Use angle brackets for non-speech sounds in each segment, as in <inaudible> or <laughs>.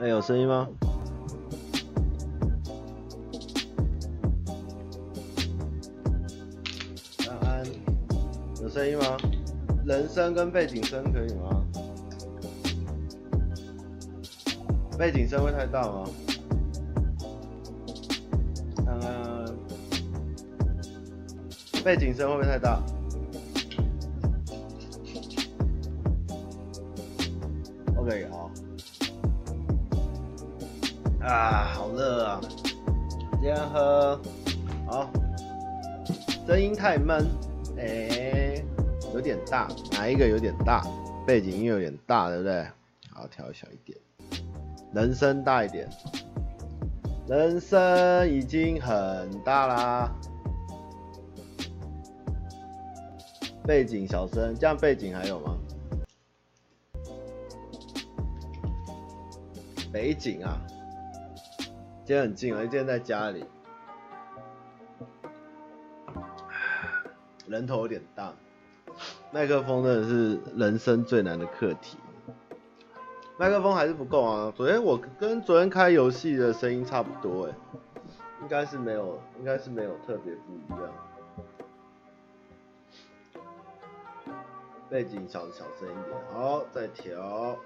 哎、有声音吗？安安，有声音吗？人声跟背景声可以吗？背景声会太大吗？安安，背景声会不会太大？太闷，哎、有点大，哪一个有点大？背景音乐有点大，对不对？好，调小一点，人声大一点，人声已经很大啦。背景小声，这样背景还有吗？背景啊。今天很近啊，今天在家里，人头有点大，麦克风真的是人生最难的课题。麦克风还是不够啊，昨天我跟昨天开游戏的声音差不多哎，应该是没有，应该是没有特别不一样。背景小小声一点，好，再调，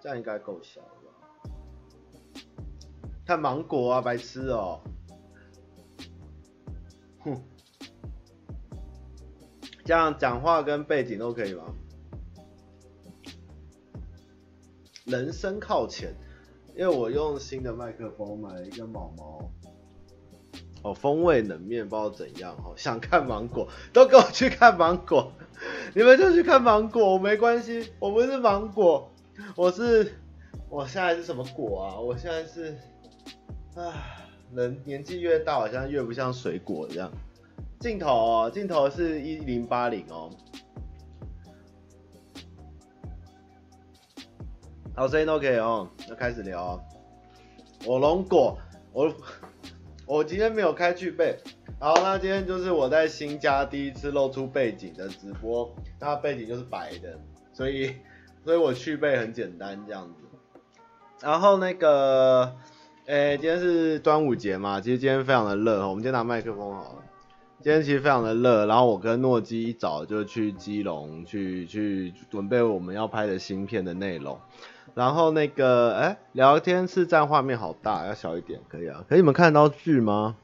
这样应该够小了吧。看芒果啊，白痴哦、哼，<laughs> 这样讲话跟背景都可以吗？人声靠前，因为我用新的麦克风，买了一个毛毛。哦，风味冷面不知道怎样哦。想看芒果，<laughs> 都给我去看芒果，<laughs> 你们就去看芒果，我没关系，我不是芒果，我是，我现在是什么果啊？我现在是。啊，人年纪越大，好像越不像水果一样。镜头哦，镜头是一零八零哦。好，声音都可以哦，要开始聊哦。我龙果，我我今天没有开去背。好，那今天就是我在新家第一次露出背景的直播，那背景就是白的，所以所以我去背很简单这样子。然后那个。哎、今天是端午节嘛，其实今天非常的热，我们今天拿麦克风好了。今天其实非常的热，然后我跟诺基一早就去基隆去去准备我们要拍的新片的内容。然后那个哎、聊天室占画面好大，要小一点可以啊？可以你们看得到剧吗？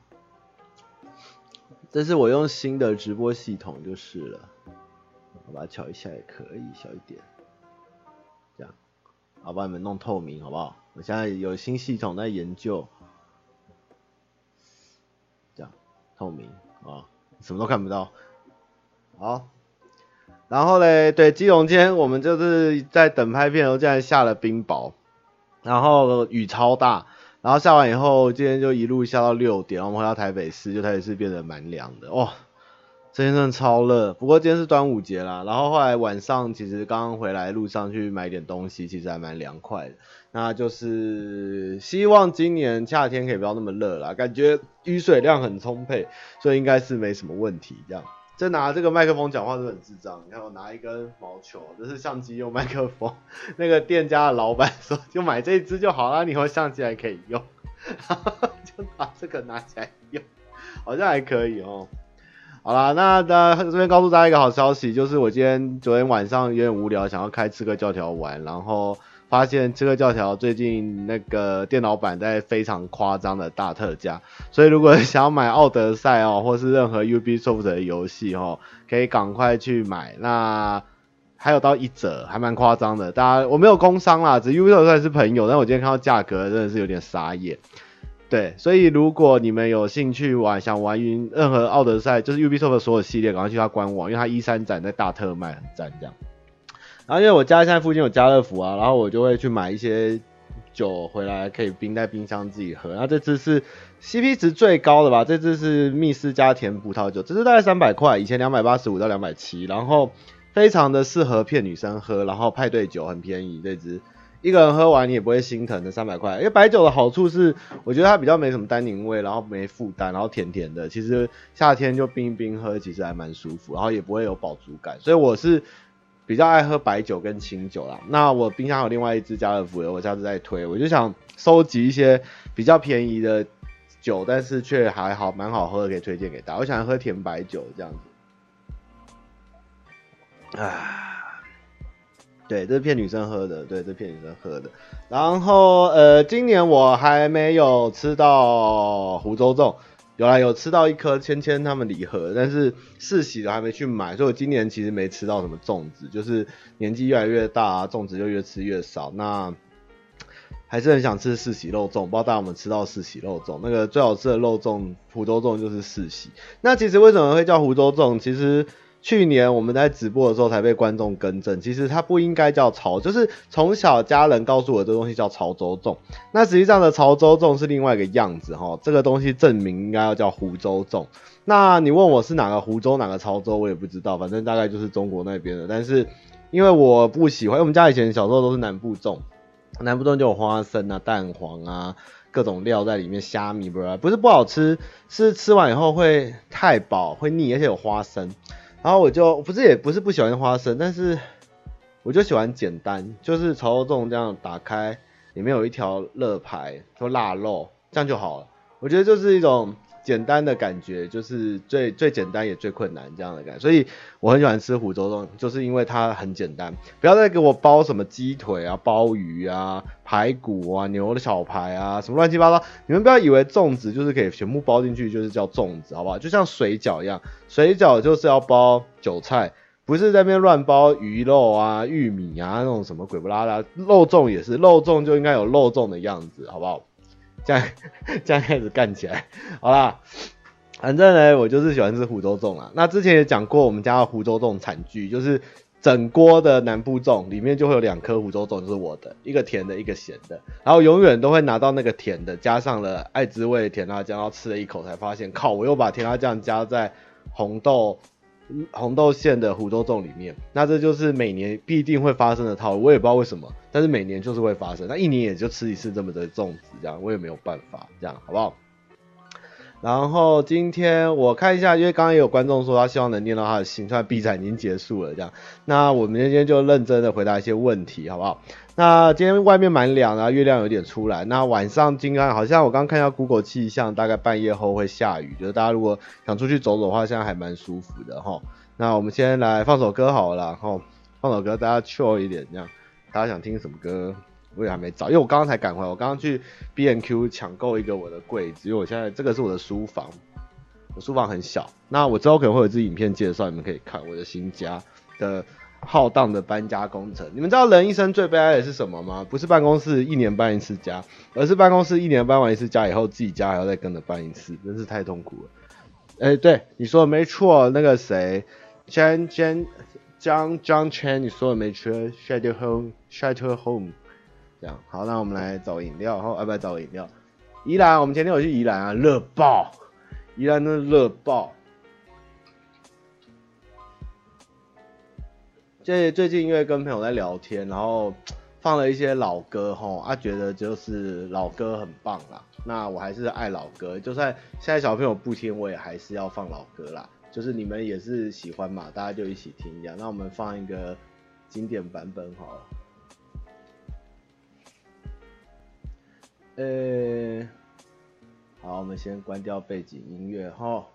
这是我用新的直播系统就是了，我把它调一下也可以，小一点，这样，好，把你们弄透明好不好？我现在有新系统在研究，这样透明啊，什么都看不到。好，然后嘞，对，基隆今天我们就是在等拍片的时候，竟然下了冰雹，然后雨超大，然后下完以后，今天就一路下到六点，然后我们回到台北市，就台北市变得蛮凉的，哇。今天真的超热，不过今天是端午节啦，然后后来晚上其实刚刚回来路上去买点东西，其实还蛮凉快的。那就是希望今年夏天可以不要那么热啦，感觉雨水量很充沛，所以应该是没什么问题。这样，这拿这个麦克风讲话是很智障。你看我拿一根毛球，这是相机用麦克风。<laughs> 那个店家的老板说，就买这一支就好啦，你以后相机还可以用，<laughs> 就把这个拿起来用，好像还可以哦。好啦，那那这边告诉大家一个好消息，就是我今天昨天晚上有点无聊，想要开刺客教条玩，然后发现刺客教条最近那个电脑版在非常夸张的大特价，所以如果想要买奥德赛哦，或是任何 Ubisoft 的游戏哦，可以赶快去买。那还有到一折，还蛮夸张的。大家我没有工商啦，只 Ubisoft 算是朋友，但我今天看到价格真的是有点傻眼。对，所以如果你们有兴趣玩，想玩云任何奥德赛，就是 Ubisoft 的所有系列，赶快去他官网，因为他一三展在大特卖，很赞这样。然后因为我家现在附近有家乐福啊，然后我就会去买一些酒回来，可以冰在冰箱自己喝。然后这支是 CP 值最高的吧？这支是密斯加甜葡萄酒，这支大概三百块，以前两百八十五到两百七，然后非常的适合骗女生喝，然后派对酒很便宜，这支。一个人喝完你也不会心疼的三百块，因为白酒的好处是，我觉得它比较没什么单宁味，然后没负担，然后甜甜的，其实夏天就冰冰喝，其实还蛮舒服，然后也不会有饱足感，所以我是比较爱喝白酒跟清酒啦。那我冰箱有另外一支家乐福的，我下次再推。我就想收集一些比较便宜的酒，但是却还好蛮好喝的，可以推荐给大家。我想喝甜白酒这样子。啊，对，这是骗女生喝的，对，这是骗女生喝的。然后呃，今年我还没有吃到湖州粽。有啦，有吃到一颗芊芊他们礼盒，但是四喜的还没去买，所以我今年其实没吃到什么粽子，就是年纪越来越大，粽子就越吃越少。那还是很想吃四喜肉粽，不知道大家有没有吃到四喜肉粽？那个最好吃的肉粽，湖州粽就是四喜。那其实为什么会叫湖州粽？其实。去年我们在直播的时候才被观众更正，其实它不应该叫潮，就是从小家人告诉我这东西叫潮州粽。那实际上的潮州粽是另外一个样子哈，这个东西正名应该要叫湖州粽。那你问我是哪个湖州哪个潮州，我也不知道，反正大概就是中国那边的。但是因为我不喜欢，我们家以前小时候都是南部粽，南部粽就有花生啊、蛋黄啊、各种料在里面，虾米不是不是不好吃，是吃完以后会太饱会腻，而且有花生。然后我就不是也不是不喜欢花生，但是我就喜欢简单，就是潮州粽这样打开，里面有一条肋排就腊肉，这样就好了。我觉得就是一种。简单的感觉就是最最简单也最困难这样的感觉，所以我很喜欢吃湖州粽，就是因为它很简单。不要再给我包什么鸡腿啊、鲍鱼啊、排骨啊、牛的小排啊，什么乱七八糟。你们不要以为粽子就是可以全部包进去，就是叫粽子，好不好？就像水饺一样，水饺就是要包韭菜，不是在那边乱包鱼肉啊、玉米啊那种什么鬼不拉拉。肉粽也是，肉粽就应该有肉粽的样子，好不好？这样 <laughs> 这样开始干起来，好啦，反正呢，我就是喜欢吃湖州粽啦。那之前也讲过，我们家的湖州粽惨剧，就是整锅的南部粽里面就会有两颗湖州粽，是我的，一个甜的，一个咸的。然后永远都会拿到那个甜的，加上了爱之味甜辣酱，然后吃了一口才发现，靠，我又把甜辣酱加在红豆。红豆馅的湖州粽里面，那这就是每年必定会发生的套路，我也不知道为什么，但是每年就是会发生。那一年也就吃一次这么的粽子，这样我也没有办法，这样好不好？然后今天我看一下，因为刚刚也有观众说他希望能念到他的心，虽然比赛已经结束了，这样，那我们今天就认真的回答一些问题，好不好？那今天外面蛮凉的，月亮有点出来。那晚上今天好像我刚看一下 Google 气象，大概半夜后会下雨，就是大家如果想出去走走的话，现在还蛮舒服的哈。那我们先来放首歌好了，然后，放首歌大家 chill 一点，这样。大家想听什么歌？我也还没找，因为我刚刚才赶回来，我刚刚去 B N Q 抢购一个我的柜子，因为我现在这个是我的书房，我书房很小。那我之后可能会有支影片介绍，你们可以看我的新家的。浩荡的搬家工程，你们知道人一生最悲哀的是什么吗？不是办公室一年搬一次家，而是办公室一年搬完一次家以后，自己家还要再跟着搬一次，真是太痛苦了。哎、欸，对，你说的没错，那个谁，Chen Chen 你说的没错 Shadow home, shadow Home，这样好，那我们来找饮料，好，要不要找饮料？宜兰，我们前天有去宜兰啊，热爆，宜兰的热爆。这最近因为跟朋友在聊天，然后放了一些老歌吼，啊觉得就是老歌很棒啦。那我还是爱老歌，就算现在小朋友不听，我也还是要放老歌啦。就是你们也是喜欢嘛，大家就一起听一下。那我们放一个经典版本好了。呃，好，我们先关掉背景音乐哈。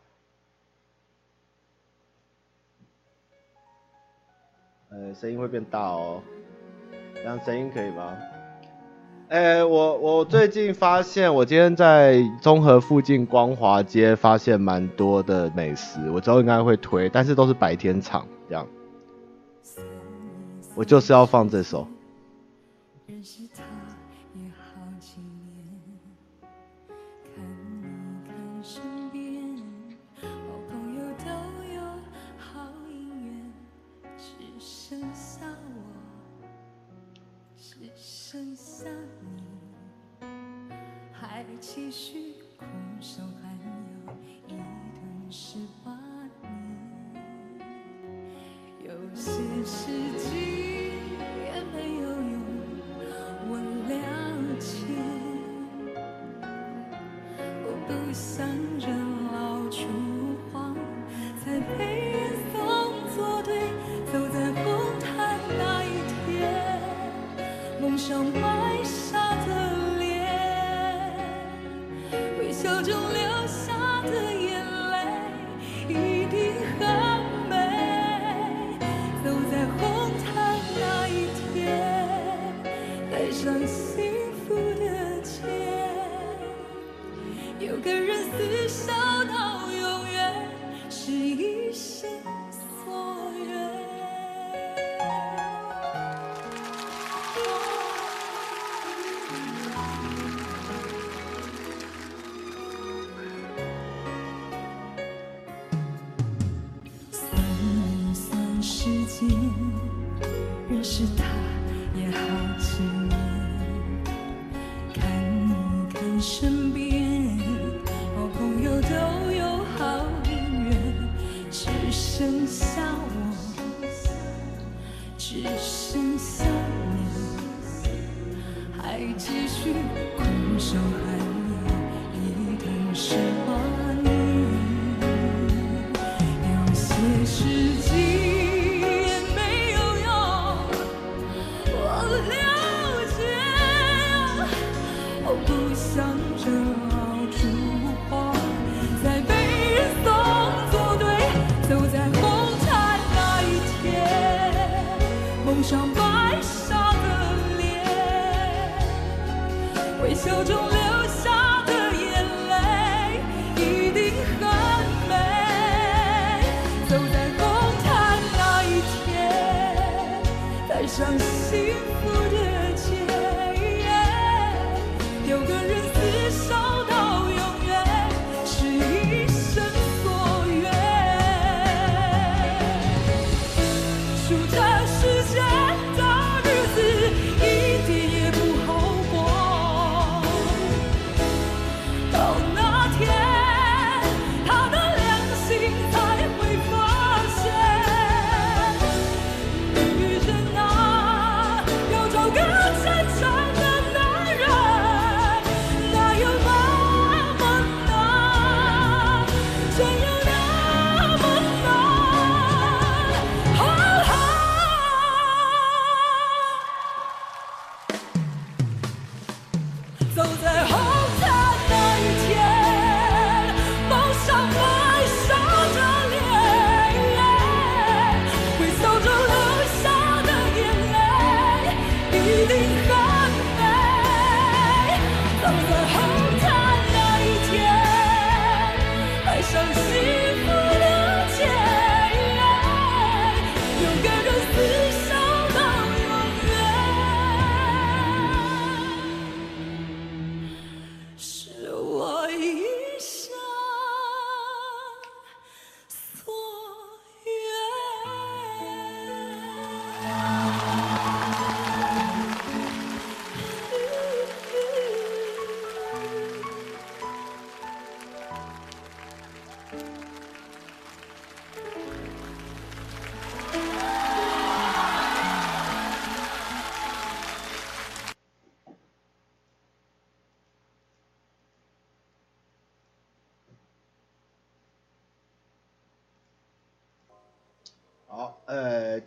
呃，声音会变大哦，这样声音可以吗？哎，我我最近发现，我今天在综合附近光华街发现蛮多的美食，我之后应该会推，但是都是白天场这样。我就是要放这首。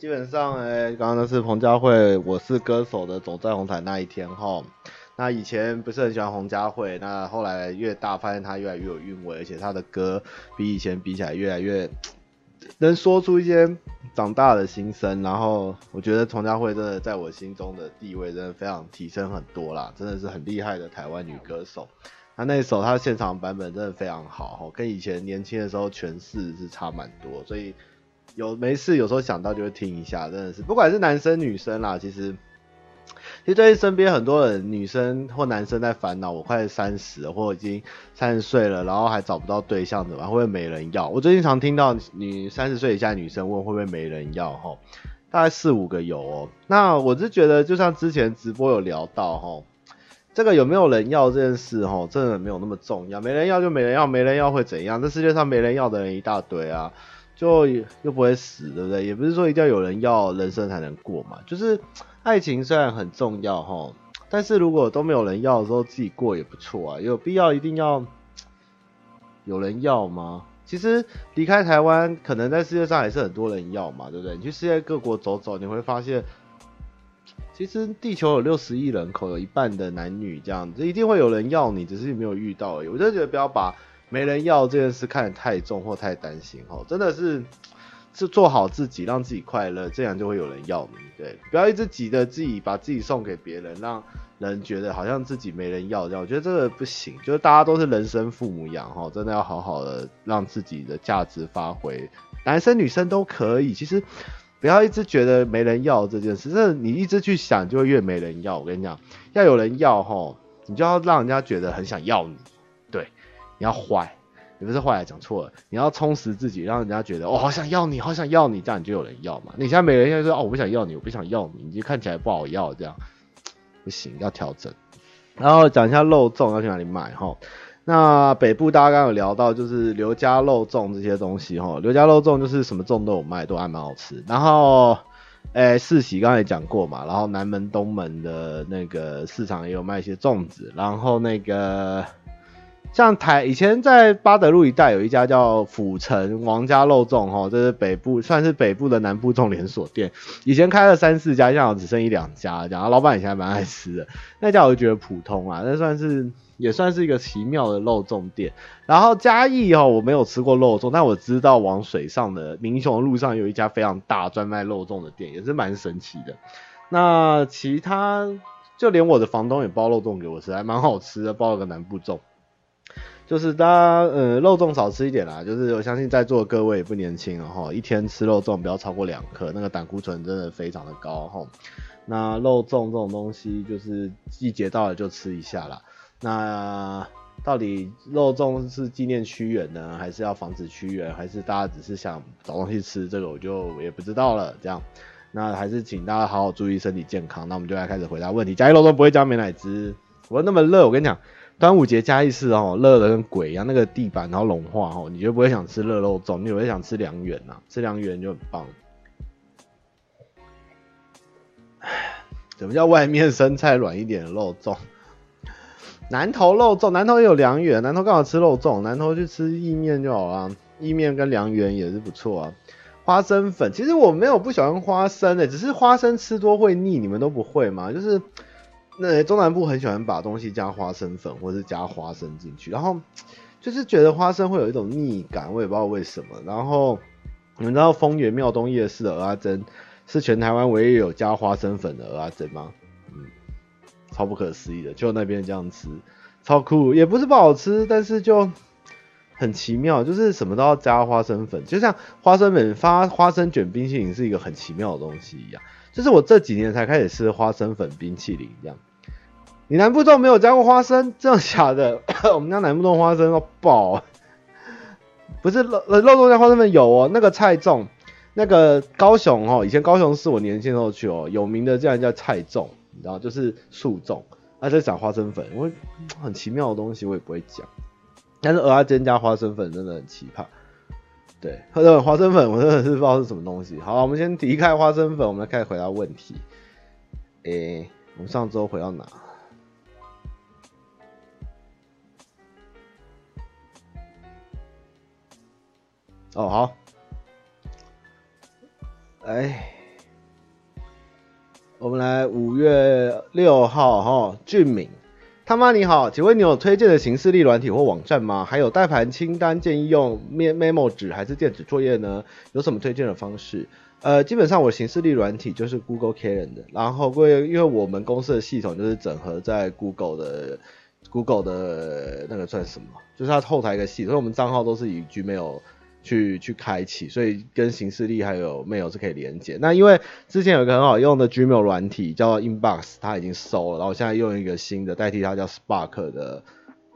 基本上，呃，刚刚那是彭佳慧《我是歌手》的走在红毯那一天哈。那以前不是很喜欢彭佳慧，那后来越大发现她越来越有韵味，而且她的歌比以前比起来越来越能说出一些长大的心声。然后我觉得彭佳慧真的在我心中的地位真的非常提升很多啦，真的是很厉害的台湾女歌手。那那一首她现场版本真的非常好，跟以前年轻的时候诠释是差蛮多，所以。有没事，有时候想到就会听一下，真的是，不管是男生女生啦，其实，其实最近身边很多人，女生或男生在烦恼，我快三十了，或已经三十岁了，然后还找不到对象怎么办？会不会没人要？我最近常听到女三十岁以下女生问会不会没人要，齁，大概四五个有哦。那我是觉得，就像之前直播有聊到，齁，这个有没有人要这件事，齁，真的没有那么重要，没人要就没人要，没人要会怎样？这世界上没人要的人一大堆啊。就又不会死，对不对？也不是说一定要有人要，人生才能过嘛。就是爱情虽然很重要哈，但是如果都没有人要的时候，自己过也不错啊。有必要一定要有人要吗？其实离开台湾，可能在世界上还是很多人要嘛，对不对？你去世界各国走走，你会发现，其实地球有六十亿人口，有一半的男女这样子，一定会有人要你，只是你没有遇到而已。我就觉得不要把。没人要这件事看得太重或太担心哦，真的是是做好自己，让自己快乐，这样就会有人要你。对，不要一直急着自己把自己送给别人，让人觉得好像自己没人要这样。我觉得这个不行，就是大家都是人生父母养哈，真的要好好的让自己的价值发挥，男生女生都可以。其实不要一直觉得没人要这件事，这你一直去想就会越没人要。我跟你讲，要有人要哈，你就要让人家觉得很想要你。你要坏，你不是坏，讲错了，你要充实自己，让人家觉得哦，好想要你，好想要你，这样你就有人要嘛。你现在没人要说哦，我不想要你，我不想要你，你就看起来不好要，这样不行，要调整。然后讲一下肉粽要去哪里买哈。那北部大家刚刚有聊到，就是刘家肉粽这些东西哈。刘家肉粽就是什么粽都有卖，都还蛮好吃。然后，诶，四喜刚才也讲过嘛。然后南门、东门的那个市场也有卖一些粽子。然后那个。像台以前在八德路一带有一家叫府城王家肉粽哈，这是北部算是北部的南部粽连锁店，以前开了三四家，现在只剩一两家，然后老板以前还蛮爱吃的，那家我就觉得普通啊，那算是也算是一个奇妙的肉粽店。然后嘉义哦，我没有吃过肉粽，但我知道往水上的民雄路上有一家非常大专卖肉粽的店，也是蛮神奇的。那其他就连我的房东也包肉粽给我吃，还蛮好吃的，包了个南部粽。就是大家呃肉粽少吃一点啦，就是我相信在座的各位也不年轻了哈，一天吃肉粽不要超过两颗，那个胆固醇真的非常的高哈。那肉粽这种东西就是季节到了就吃一下啦。那到底肉粽是纪念屈原呢，还是要防止屈原，还是大家只是想找东西吃？这个我就也不知道了。这样，那还是请大家好好注意身体健康。那我们就来开始回答问题。嘉义肉粽不会加美乃滋，我那么热，我跟你讲。端午节嘉义市哦，热的跟鬼一样，那个地板然后融化哦，你就不会想吃热肉粽，你会想吃凉圆呐，吃凉圆就很棒。唉，什么叫外面生菜软一点的肉粽？南投肉粽，南投也有凉圆，南投刚好吃肉粽，南投去吃意面就好了，意面跟凉圆也是不错啊。花生粉，其实我没有不喜欢花生的，只是花生吃多会腻，你们都不会吗？就是。那中南部很喜欢把东西加花生粉或者是加花生进去，然后就是觉得花生会有一种腻感，我也不知道为什么。然后你们知道丰原庙东夜市的蚵仔煎是全台湾唯一有加花生粉的蚵仔煎吗？嗯，超不可思议的，就那边这样吃，超酷，也不是不好吃，但是就很奇妙，就是什么都要加花生粉，就像花生粉发花生卷冰淇淋是一个很奇妙的东西一样。就是我这几年才开始吃花生粉冰淇淋这样。你南部粽没有加过花生，这样假的？<coughs> 我们家南部粽花生要爆，不是肉肉粽加花生粉有哦。那个菜粽，那个高雄哦，以前高雄是我年轻时候去哦，有名的这样叫菜粽，你知道，就是素粽，而且讲花生粉，我很奇妙的东西我也不会讲，但是鹅阿煎加花生粉真的很奇葩。对，或者花生粉，我真的是不知道是什么东西。好，我们先离开花生粉，我们来开始回答问题。诶、我们上周回到哪？哦，好。哎，我们来五月六号哈，俊敏。他妈你好，请问你有推荐的行事历软体或网站吗？还有带盘清单建议用 memo 纸还是电子作业呢？有什么推荐的方式？呃，基本上我行事历软体就是 Google Calendar，然后因为我们公司的系统就是整合在 Google 的 Google 的那个算什么？就是它后台一个系统，所以我们账号都是以 Gmail。去去开启，所以跟行事历还有 mail 是可以连接。那因为之前有一个很好用的 Gmail 软体叫 Inbox，它已经收了，然后我现在用一个新的代替它叫 Spark 的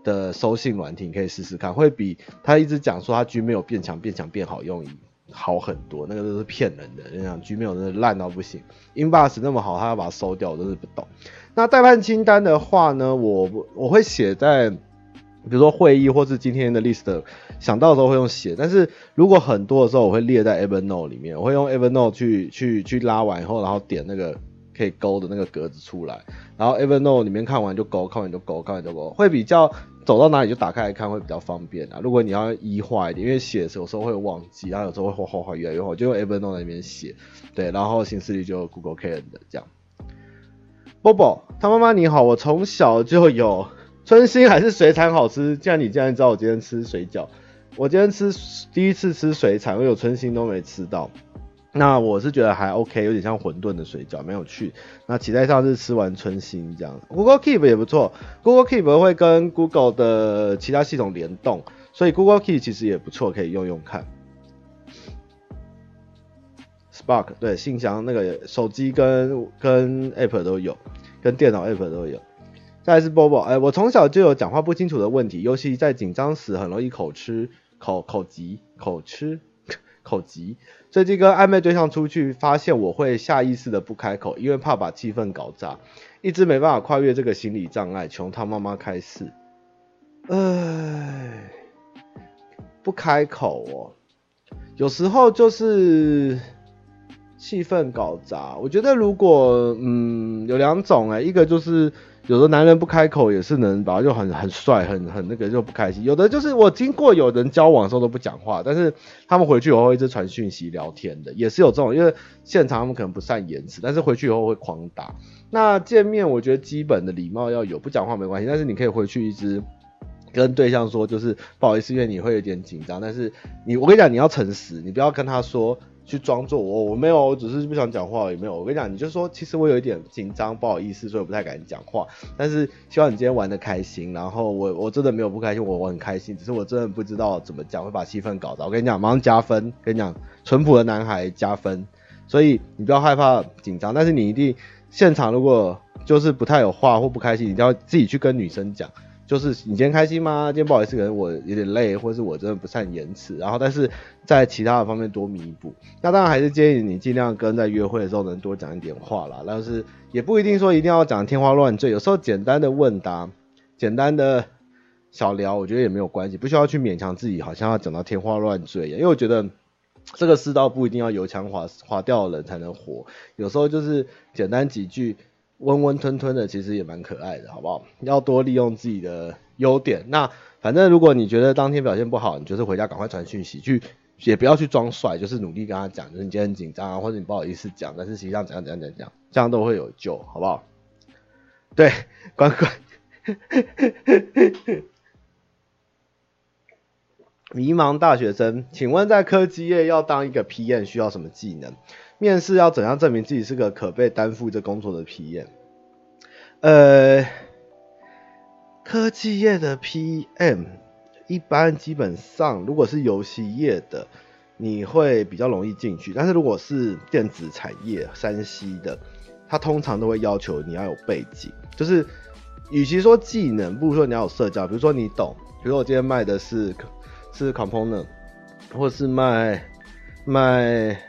的收信软体，你可以试试看，会比他一直讲说它 Gmail 变强变强变好用好很多。那个都是骗人的，你想 Gmail 真的烂到不行，Inbox 那么好，他要把它收掉，我真是不懂。那待办清单的话呢，我我会写在。比如说会议或是今天的 list，想到的时候会用写，但是如果很多的时候我会列在 Evernote 里面，我会用 Evernote 去去去拉完以后，然后点那个可以勾的那个格子出来，然后 Evernote 里面看完就勾，看完就勾，看完就勾，会比较走到哪里就打开来看会比较方便啊。如果你要一画一点，因为写的时候有时候会忘记，然后有时候会画画画越来越好，就用 Evernote 那边写，对，然后行事历就 Google Calendar 这样。Bobo，他妈妈你好，我从小就有。春心还是水产好吃？既然你既然知道我今天吃水饺，我今天吃第一次吃水产，我有春心都没吃到。那我是觉得还 OK，有点像馄饨的水饺，没有去。那期待上次吃完春心这样。Google Keep 也不错，Google Keep 会跟 Google 的其他系统联动，所以 Google Keep 其实也不错，可以用用看。Spark 对，信箱那个手机跟跟 App 都有，跟电脑 App 都有。再来是 Bobo，哎，我从小就有讲话不清楚的问题，尤其在紧张时很容易口吃、口口急、口吃、口急。最近跟暧昧对象出去，发现我会下意识的不开口，因为怕把气氛搞砸，一直没办法跨越这个心理障碍，求他妈妈开示。哎，不开口哦，有时候就是。气氛搞砸，我觉得如果嗯有两种哎、一个就是有的男人不开口也是能把就很很帅很很那个就不开心，有的就是我经过有人交往的时候都不讲话，但是他们回去以后一直传讯息聊天的，也是有这种，因为现场他们可能不善言辞，但是回去以后会狂打。那见面我觉得基本的礼貌要有，不讲话没关系，但是你可以回去一直跟对象说，就是不好意思，因为你会有点紧张，但是你我跟你讲你要诚实，你不要跟他说。去装作我我没有，我只是不想讲话，也没有。我跟你讲，你就说其实我有一点紧张，不好意思，所以不太敢讲话。但是希望你今天玩的开心。然后我我真的没有不开心，我我很开心，只是我真的不知道怎么讲会把气氛搞砸。我跟你讲，马上加分。跟你讲，淳朴的男孩加分。所以你不要害怕紧张，但是你一定现场如果就是不太有话或不开心，你一定要自己去跟女生讲。就是你今天开心吗？今天不好意思，可能我有点累，或是我真的不善言辞，然后但是在其他的方面多弥补。那当然还是建议你尽量跟在约会的时候能多讲一点话啦。但是也不一定说一定要讲天花乱坠，有时候简单的问答、简单的小聊，我觉得也没有关系，不需要去勉强自己，好像要讲到天花乱坠。因为我觉得这个世道不一定要油腔滑滑调的人才能活，有时候就是简单几句。温温吞吞的，其实也蛮可爱的，好不好？要多利用自己的优点。那反正如果你觉得当天表现不好，你就是回家赶快传讯息去，也不要去装帅，就是努力跟他讲，就是你今天很紧张啊，或者你不好意思讲，但是实际上怎样怎样怎样，这样都会有救，好不好？对，乖乖。<laughs> 迷茫大学生，请问在科技业要当一个 PM 需要什么技能？面试要怎样证明自己是个可被担负这工作的 PM？呃，科技业的 PM 一般基本上，如果是游戏业的，你会比较容易进去。但是如果是电子产业、三 C 的，它通常都会要求你要有背景，就是与其说技能，不如说你要有社交。比如说你懂，比如说我今天卖的是是 component，或是卖卖。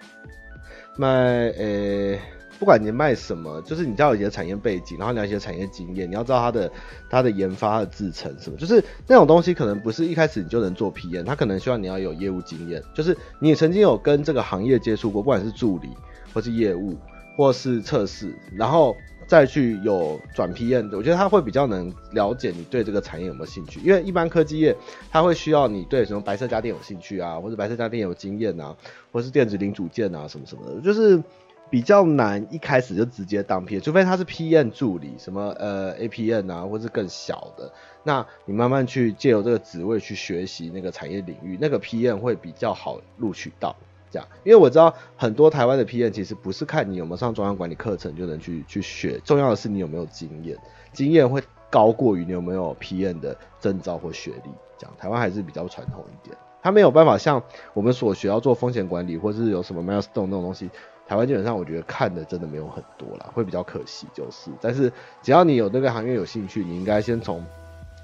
卖呃、不管你卖什么，就是你要有一些产业背景，然后了解产业经验，你要知道它的它的研发、的制程什么，就是那种东西可能不是一开始你就能做 PM，它可能需要你要有业务经验，就是你曾经有跟这个行业接触过，不管是助理或是业务或是测试，然后。再去有转 PM，我觉得他会比较能了解你对这个产业有没有兴趣，因为一般科技业他会需要你对什么白色家电有兴趣啊，或者白色家电有经验啊，或是电子零组件啊什么什么的，就是比较难一开始就直接当 PM，除非他是 PM 助理，什么呃 APN 啊，或是更小的，那你慢慢去借由这个职位去学习那个产业领域，那个 PM 会比较好录取到。这样，因为我知道很多台湾的 PM 其实不是看你有没有上中央管理课程就能去去学，重要的是你有没有经验，经验会高过于你有没有 PM 的证照或学历。这样，台湾还是比较传统一点，他没有办法像我们所学要做风险管理或是有什么 milestone 那种东西，台湾基本上我觉得看的真的没有很多啦，会比较可惜就是。但是只要你有那个行业有兴趣，你应该先从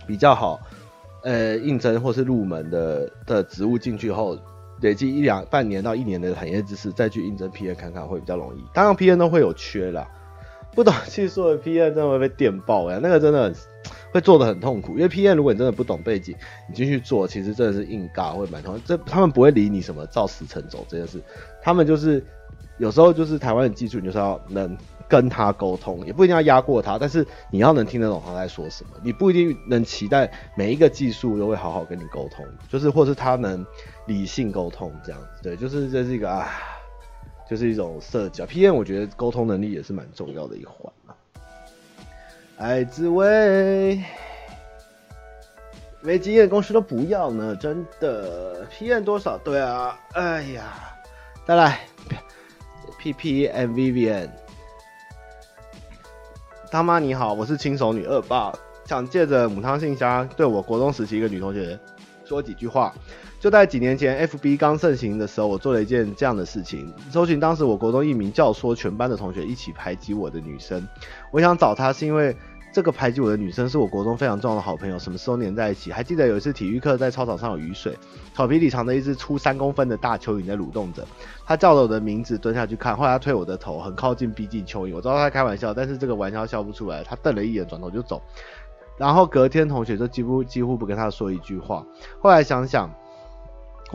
比较好，呃，应征或是入门的的职务进去后。累积一两半年到一年的行业知识，再去应征 PN 看看会比较容易。当然 PN 都会有缺啦，不懂技术的 PN 真的会被电爆呀，那个真的会做的很痛苦。因为 PN 如果你真的不懂背景，你进去做，其实真的是硬尬，会蛮痛。这他们不会理你什么照时程走这件事，他们就是有时候就是台湾的技术，你就是要能。跟他沟通也不一定要压过他，但是你要能听得懂他在说什么。你不一定能期待每一个技术都会好好跟你沟通，就是或是他能理性沟通这样子。对，就是这是一个啊，就是一种社交。PM 我觉得沟通能力也是蛮重要的一环嘛。爱滋味，没经验公司都不要呢，真的。PM 多少？对啊，哎呀，再来，PP and Vivian。他妈你好，我是轻熟女恶霸，想借着母汤信箱对我国中时期一个女同学说几句话。就在几年前，FB 刚盛行的时候，我做了一件这样的事情，搜寻当时我国中一名教唆全班的同学一起排挤我的女生。我想找她是因为这个排挤我的女生是我国中非常重要的好朋友，什么时候黏在一起？还记得有一次体育课在操场上有雨水，草皮里藏着一只粗三公分的大蚯蚓在蠕动着。她叫了我的名字，蹲下去看，后来她推我的头，很靠近逼近蚯蚓。我知道她开玩笑，但是这个玩笑笑不出来。她瞪了一眼，转头就走。然后隔天同学就几乎几乎不跟她说一句话。后来想想。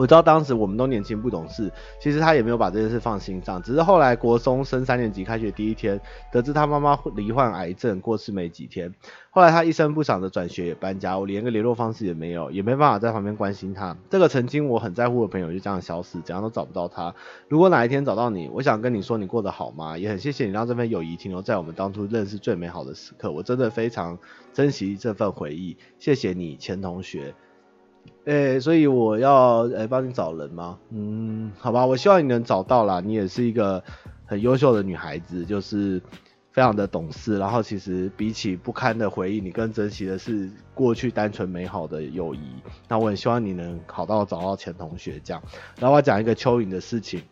我知道当时我们都年轻不懂事，其实他也没有把这件事放心上，只是后来国松升三年级开学第一天，得知他妈妈罹患癌症过世没几天，后来他一声不响的转学也搬家，我连个联络方式也没有，也没办法在旁边关心他。这个曾经我很在乎的朋友就这样消失，怎样都找不到他。如果哪一天找到你，我想跟你说你过得好吗？也很谢谢你让这份友谊停留在我们当初认识最美好的时刻，我真的非常珍惜这份回忆，谢谢你前同学。诶、所以我要诶帮、你找人吗？嗯，好吧，我希望你能找到啦。你也是一个很优秀的女孩子，就是非常的懂事。然后其实比起不堪的回忆，你更珍惜的是过去单纯美好的友谊。那我很希望你能好到找到前同学这样。然后我要讲一个蚯蚓的事情，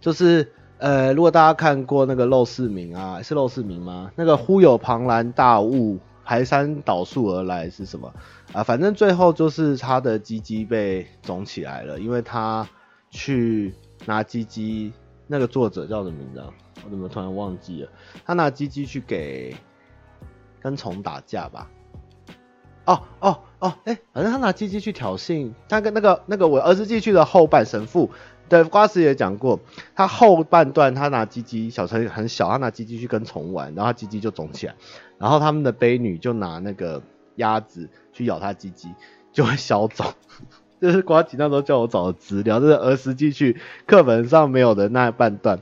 就是呃，如果大家看过那个陋室铭啊，是陋室铭吗？那个忽有庞然大物排山倒树而来是什么？啊，反正最后就是他的鸡鸡被肿起来了，因为他去拿鸡鸡，那个作者叫什么名字啊？我怎么突然忘记了？他拿鸡鸡去给跟虫打架吧？哦哦哦，哎、欸，反正他拿鸡鸡去挑衅，他跟那个那个我儿子记去的后半神父，对，瓜子也讲过，他后半段他拿鸡鸡，小陈很小，他拿鸡鸡去跟虫玩，然后他鸡鸡就肿起来，然后他们的婢女就拿那个鸭子。去咬他鸡鸡就会消肿，<laughs> 这是呱吉那时候叫我找的资料，这是儿时记去课本上没有的那一半段，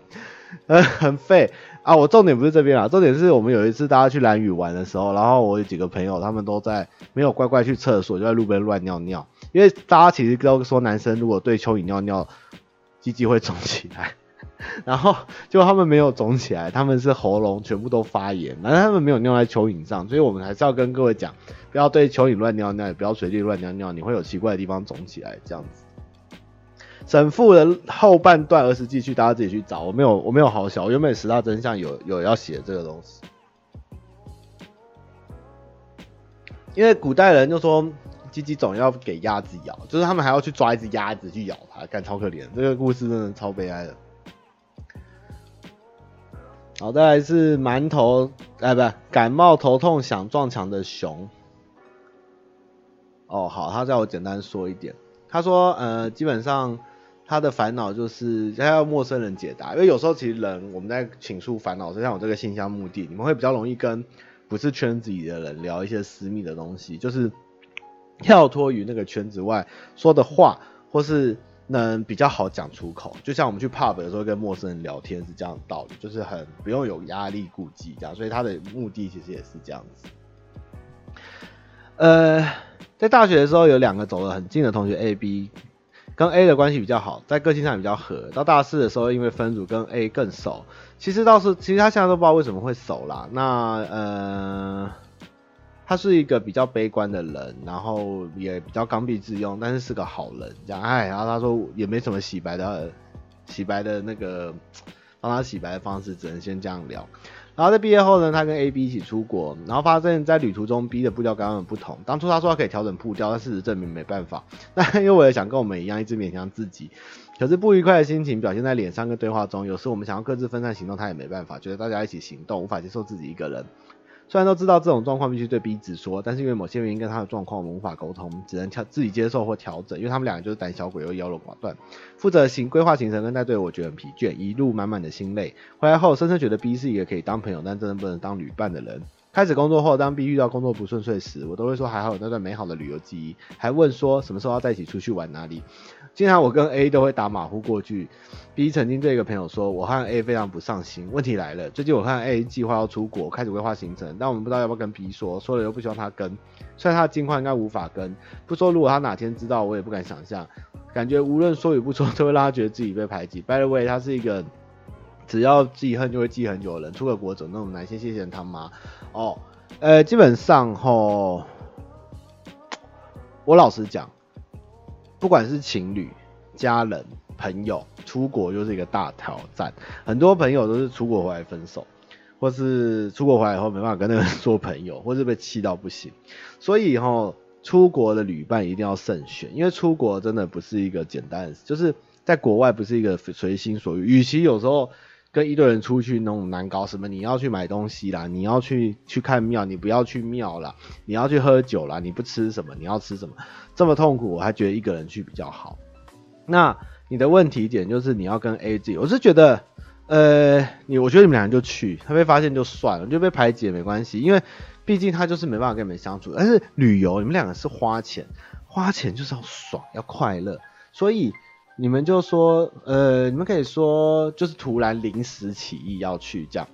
呃，<laughs> 很废啊。我重点不是这边啊，重点是我们有一次大家去兰屿玩的时候，然后我有几个朋友他们都在没有乖乖去厕所，就在路边乱尿尿，因为大家其实都说男生如果对蚯蚓尿尿，鸡鸡会肿起来。然后就他们没有肿起来，他们是喉咙全部都发炎，反正他们没有尿在蚯蚓上，所以我们还是要跟各位讲，不要对蚯蚓乱尿尿，也不要随地乱尿尿，你会有奇怪的地方肿起来这样子。神父的后半段儿时记去，大家自己去找，我没有我没有好小，我原本十大真相有有要写这个东西，因为古代人就说鸡鸡肿要给鸭子咬，就是他们还要去抓一只鸭子去咬它，干超可怜，这个故事真的超悲哀的。好，再来是馒头，哎，不，感冒头痛想撞墙的熊。哦，好，他叫我简单说一点。他说，呃，基本上他的烦恼就是他要陌生人解答，因为有时候其实人我们在倾诉烦恼，就像我这个信箱目的，你们会比较容易跟不是圈子里的人聊一些私密的东西，就是跳脱于那个圈子外说的话，或是。能比较好讲出口，就像我们去 pub 的时候跟陌生人聊天是这样的道理，就是很不用有压力顾忌这样，所以他的目的其实也是这样子。呃，在大学的时候有两个走得很近的同学 A、B，跟 A 的关系比较好，在个性上比较合。到大四的时候因为分组跟 A 更熟，其实倒是其实他现在都不知道为什么会熟啦。那呃。他是一个比较悲观的人，然后也比较刚愎自用，但是是个好人，这样哎。然后他说也没什么洗白的，洗白的那个帮他洗白的方式，只能先这样聊。然后在毕业后呢，他跟 A、B 一起出国，然后发现在旅途中 B 的步调跟他们不同。当初他说他可以调整步调，但事实证明没办法。那因为我也想跟我们一样，一直勉强自己，可是不愉快的心情表现在脸上跟对话中。有时我们想要各自分散行动，他也没办法，觉得大家一起行动无法接受自己一个人。虽然都知道这种状况必须对 B 直说，但是因为某些原因跟他的状况我们无法沟通，只能调自己接受或调整。因为他们两个就是胆小鬼又优柔寡断，负责行规划行程跟带队，我觉得很疲倦，一路满满的心累。回来后深深觉得 B 是一个可以当朋友，但真的不能当旅伴的人。开始工作后，当 B 遇到工作不顺遂时，我都会说还好有那段美好的旅游记忆，还问说什么时候要在一起出去玩哪里。经常我跟 A 都会打马虎过去。B 曾经对一个朋友说：“我和 A 非常不上心。”问题来了，最近我和 A 计划要出国，开始规划行程，但我们不知道要不要跟 B 说，说了又不希望他跟。虽然他的近况应该无法跟，不说如果他哪天知道，我也不敢想象。感觉无论说与不说，都会让他觉得自己被排挤。By the way，他是一个只要记恨就会记很久的人。出个国走那么难？先谢谢他妈哦。呃，基本上吼，我老实讲。不管是情侣、家人、朋友，出国就是一个大挑战。很多朋友都是出国回来分手，或是出国回来以后没办法跟那个人做朋友，或是被气到不行。所以齁，出国的旅伴一定要慎选，因为出国真的不是一个简单的事，就是在国外不是一个随心所欲。与其有时候跟一堆人出去那种难搞什么，你要去买东西啦，你要去去看庙，你不要去庙啦，你要去喝酒啦，你不吃什么，你要吃什么？这么痛苦，我还觉得一个人去比较好。那你的问题点就是你要跟 A 自己，我是觉得，呃，你我觉得你们两个就去，他被发现就算了，就被排挤也没关系，因为毕竟他就是没办法跟你们相处。但是旅游，你们两个是花钱，花钱就是要爽，要快乐，所以你们就说，呃，你们可以说就是突然临时起意要去这样，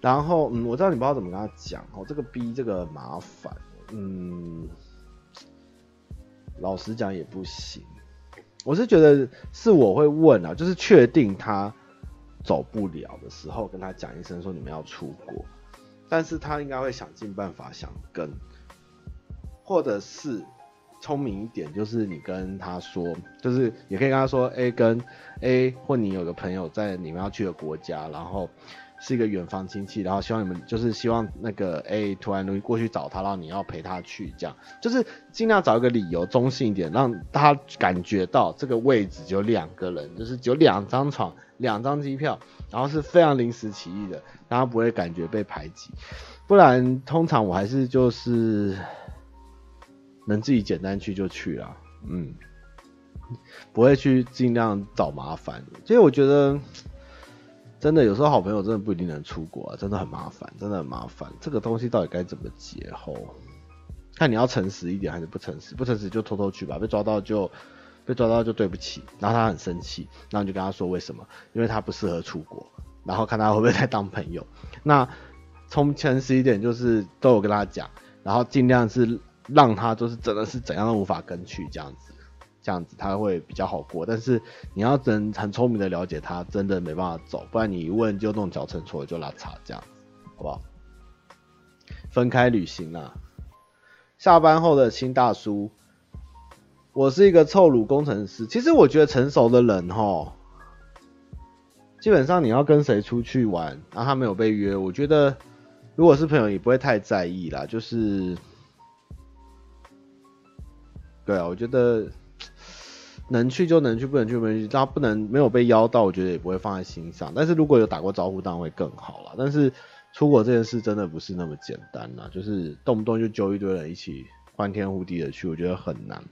然后嗯，我知道你不知道怎么跟他讲哦，这个逼这个麻烦，嗯。老实讲也不行，我是觉得是我会问啊，就是确定他走不了的时候，跟他讲一声说你们要出国，但是他应该会想尽办法想跟，或者是聪明一点，就是你跟他说，就是也可以跟他说，A 跟 A 或你有个朋友在你们要去的国家，然后。是一个远房亲戚，然后希望你们就是希望那个 A 突然容易过去找他，然后你要陪他去，这样就是尽量找一个理由，中性一点，让他感觉到这个位置只有两个人，就是有两张床、两张机票，然后是非常临时起意的，让他不会感觉被排挤。不然通常我还是就是能自己简单去就去了，嗯，不会去尽量找麻烦。所以我觉得。真的有时候好朋友真的不一定能出国啊，真的很麻烦，真的很麻烦。这个东西到底该怎么解吼？看你要诚实一点还是不诚实？不诚实就偷偷去吧，被抓到就被抓到就对不起，然后他很生气，然后你就跟他说为什么？因为他不适合出国，然后看他会不会再当朋友。那从诚实一点就是都有跟他讲，然后尽量是让他就是真的是怎样都无法跟去这样子。这样子他会比较好过，但是你要真很聪明的了解他，真的没办法走，不然你一问就弄脚成错就拉碴这样子，好不好？分开旅行啊，下班后的新大叔，我是一个臭乳工程师。其实我觉得成熟的人齁，基本上你要跟谁出去玩，然后他没有被约，我觉得如果是朋友也不会太在意啦，就是，对啊，我觉得。能去就能去，不能去不能去。他不能没有被邀到，我觉得也不会放在心上。但是如果有打过招呼，当然会更好了。但是出国这件事真的不是那么简单啦，就是动不动就揪一堆人一起欢天呼地的去，我觉得很难。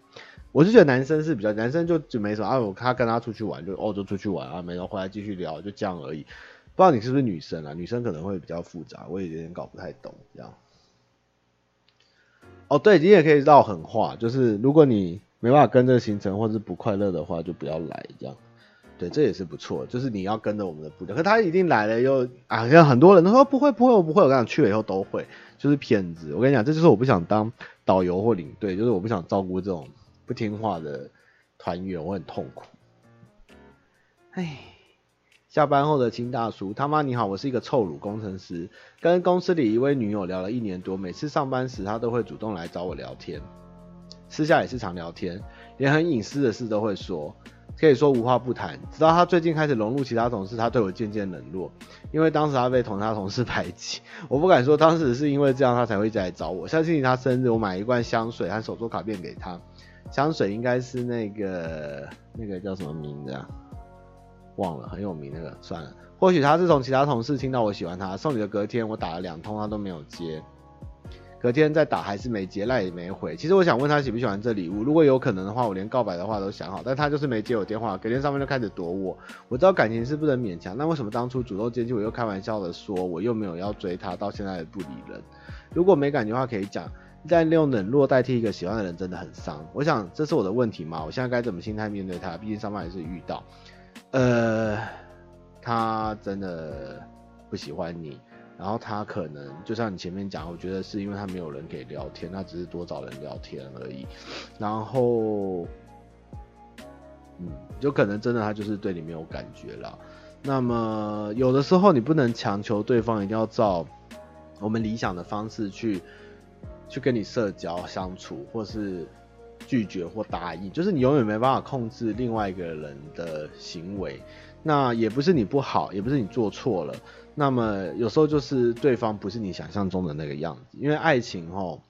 我是觉得男生是比较，男生就就没什么啊，我他跟他出去玩就哦就出去玩啊，没有回来继续聊，就这样而已。不知道你是不是女生啊？女生可能会比较复杂，我也有点搞不太懂这样。哦，对，你也可以绕狠话，就是如果你。没办法跟着行程，或是不快乐的话，就不要来这样。对，这也是不错。就是你要跟着我们的步调，可他一定来了又啊，像很多人都说不会不会，我不会。我跟你讲，去了以后都会，就是骗子。我跟你讲，这就是我不想当导游或领队，就是我不想照顾这种不听话的团员，我很痛苦。哎，下班后的金大叔，他妈你好，我是一个臭乳工程师，跟公司里一位女友聊了一年多，每次上班时他都会主动来找我聊天。私下也是常聊天，连很隐私的事都会说，可以说无话不谈。直到他最近开始融入其他同事，他对我渐渐冷落，因为当时他被同他同事 <laughs> 排挤。我不敢说当时是因为这样他才会再来找我。相信他生日，我买一罐香水和手作卡片给他。香水应该是那个那个叫什么名字啊？忘了，很有名那个。算了，或许他是从其他同事听到我喜欢他。送礼的隔天，我打了两通，他都没有接。隔天再打还是没接，赖也没回。其实我想问他喜不喜欢这礼物，如果有可能的话，我连告白的话都想好，但他就是没接我电话。隔天上面就开始躲我。我知道感情是不能勉强，那为什么当初主动接近我又开玩笑的说我又没有要追他，到现在也不理人？如果没感觉的话可以讲，但用冷落代替一个喜欢的人真的很伤。我想这是我的问题吗？我现在该怎么心态面对他？毕竟上班也是遇到，呃，他真的不喜欢你。然后他可能就像你前面讲，我觉得是因为他没有人可以聊天，他只是多找人聊天而已。然后，嗯，有可能真的他就是对你没有感觉了。那么有的时候你不能强求对方一定要照我们理想的方式去去跟你社交相处，或是拒绝或答应，就是你永远没办法控制另外一个人的行为。那也不是你不好，也不是你做错了。那么有时候就是对方不是你想象中的那个样子，因为爱情哦，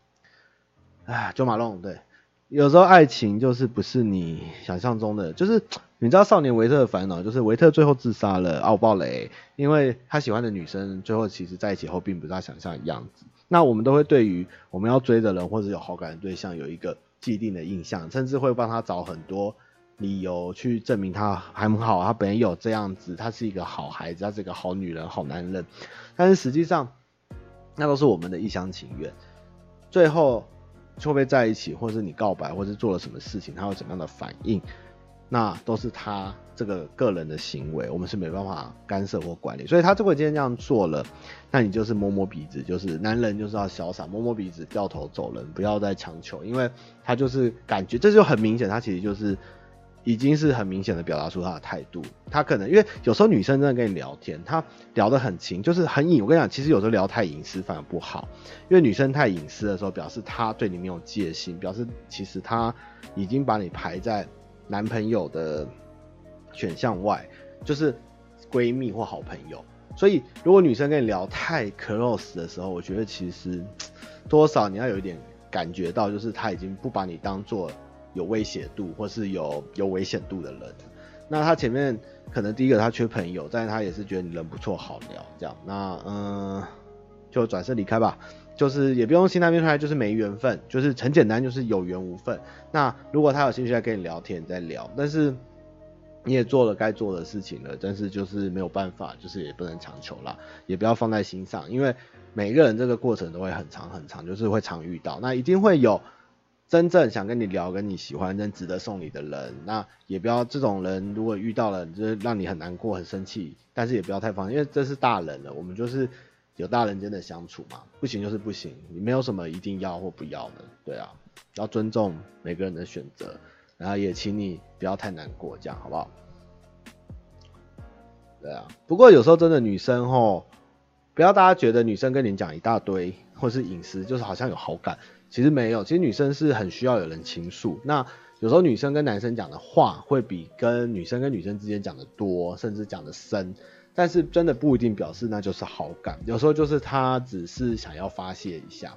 哎，九马龙对，有时候爱情就是不是你想象中的，就是你知道少年维特的烦恼，就是维特最后自杀了，奥爆雷，因为他喜欢的女生最后其实在一起后并不是他想象的样子。那我们都会对于我们要追的人或者有好感的对象有一个既定的印象，甚至会帮他找很多。理由去证明他还很好，他本来有这样子，他是一个好孩子，他是一个好女人、好男人，但是实际上那都是我们的一厢情愿。最后会不会在一起，或是你告白，或是做了什么事情，他有怎样的反应，那都是他这个个人的行为，我们是没办法干涉或管理。所以他如果今天这样做了，那你就是摸摸鼻子，就是男人就是要潇洒，摸摸鼻子掉头走人，不要再强求，因为他就是感觉这就很明显，他其实就是。已经是很明显的表达出他的态度，他可能因为有时候女生真的跟你聊天，她聊得很轻，就是很隐。我跟你讲，其实有时候聊太隐私反而不好，因为女生太隐私的时候，表示她对你没有戒心，表示其实她已经把你排在 <laughs> 男朋友的选项外，就是闺蜜或好朋友。所以如果女生跟你聊太 close 的时候，我觉得其实多少你要有一点感觉到，就是她已经不把你当做。有威胁度或是有有危险度的人，那他前面可能第一个他缺朋友，但是他也是觉得你人不错好聊这样，那嗯就转身离开吧，就是也不用心态变出来，就是没缘分，就是很简单，就是有缘无分。那如果他有兴趣来跟你聊天，再聊，但是你也做了该做的事情了，但是就是没有办法，就是也不能强求啦，也不要放在心上，因为每个人这个过程都会很长很长，就是会常遇到，那一定会有。真正想跟你聊、跟你喜欢、真值得送你的人，那也不要这种人。如果遇到了，就是让你很难过、很生气，但是也不要太放，因为这是大人了。我们就是有大人间的相处嘛，不行就是不行，你没有什么一定要或不要的，对啊，要尊重每个人的选择，然后也请你不要太难过，这样好不好？对啊，不过有时候真的女生齁，不要大家觉得女生跟你讲一大堆或是隐私，就是好像有好感。其实没有，其实女生是很需要有人倾诉。那有时候女生跟男生讲的话，会比跟女生跟女生之间讲的多，甚至讲的深。但是真的不一定表示那就是好感，有时候就是他只是想要发泄一下。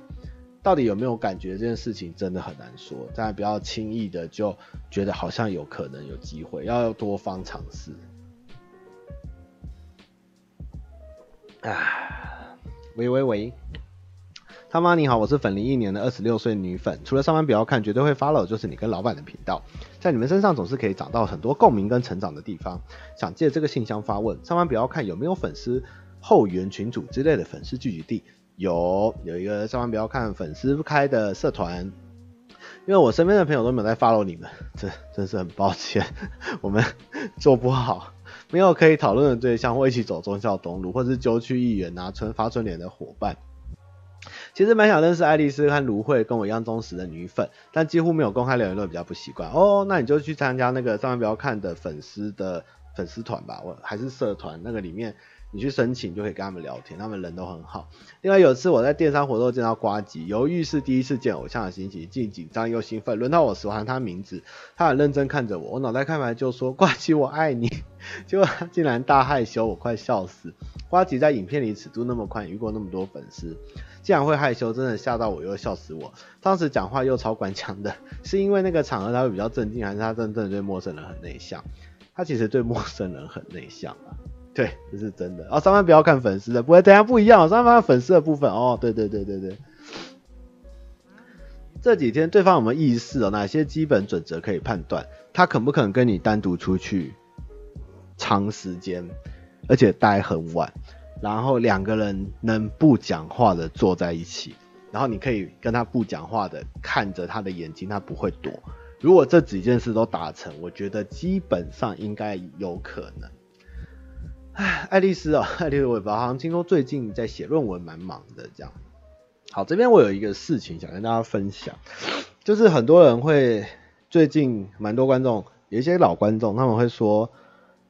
到底有没有感觉这件事情真的很难说，大家不要轻易的就觉得好像有可能有机会，要多方尝试。啊，喂喂喂。他妈你好，我是粉龄一年的二十六岁女粉，除了上班不要看，绝对会 follow，就是你跟老板的频道，在你们身上总是可以找到很多共鸣跟成长的地方。想借这个信箱发问，上班不要看有没有粉丝后援群组之类的粉丝聚集地？有，有一个上班不要看粉丝开的社团，因为我身边的朋友都没有在 follow 你们，这真是很抱歉，<laughs> 我们做不好，没有可以讨论的对象，或一起走忠孝东路，或是揪区议员拿村发春联的伙伴。其实蛮想认识爱丽丝和芦荟跟我一样忠实的女粉，但几乎没有公开留言，都比较不习惯。哦，那你就去参加那个上面不要看的粉丝的粉丝团吧，我还是社团那个里面，你去申请就可以跟他们聊天，他们人都很好。另外有次我在电商活动见到瓜吉，犹豫是第一次见偶像的心情，既紧张又兴奋。轮到我时，喊他名字，他很认真看着我，我脑袋开来就说瓜吉我爱你，<laughs> 结果他竟然大害羞，我快笑死。瓜吉在影片里尺度那么宽，遇过那么多粉丝。竟然会害羞，真的吓到我，又笑死我。当时讲话又超官腔的，是因为那个场合他会比较镇静，还是他真正对陌生人很内向？他其实对陌生人很内向啊，对，这是真的。哦，上班不要看粉丝的，不会，等下不一样，上班粉丝的部分哦，对对对对对。这几天对方有没有意识哦？哪些基本准则可以判断他肯不肯跟你单独出去长时间，而且待很晚？然后两个人能不讲话的坐在一起，然后你可以跟他不讲话的看着他的眼睛，他不会躲。如果这几件事都达成，我觉得基本上应该有可能。唉，爱丽丝啊、哦，<laughs> 爱丽丝，我好像听说最近在写论文，蛮忙的这样。好，这边我有一个事情想跟大家分享，就是很多人会最近蛮多观众，有一些老观众他们会说。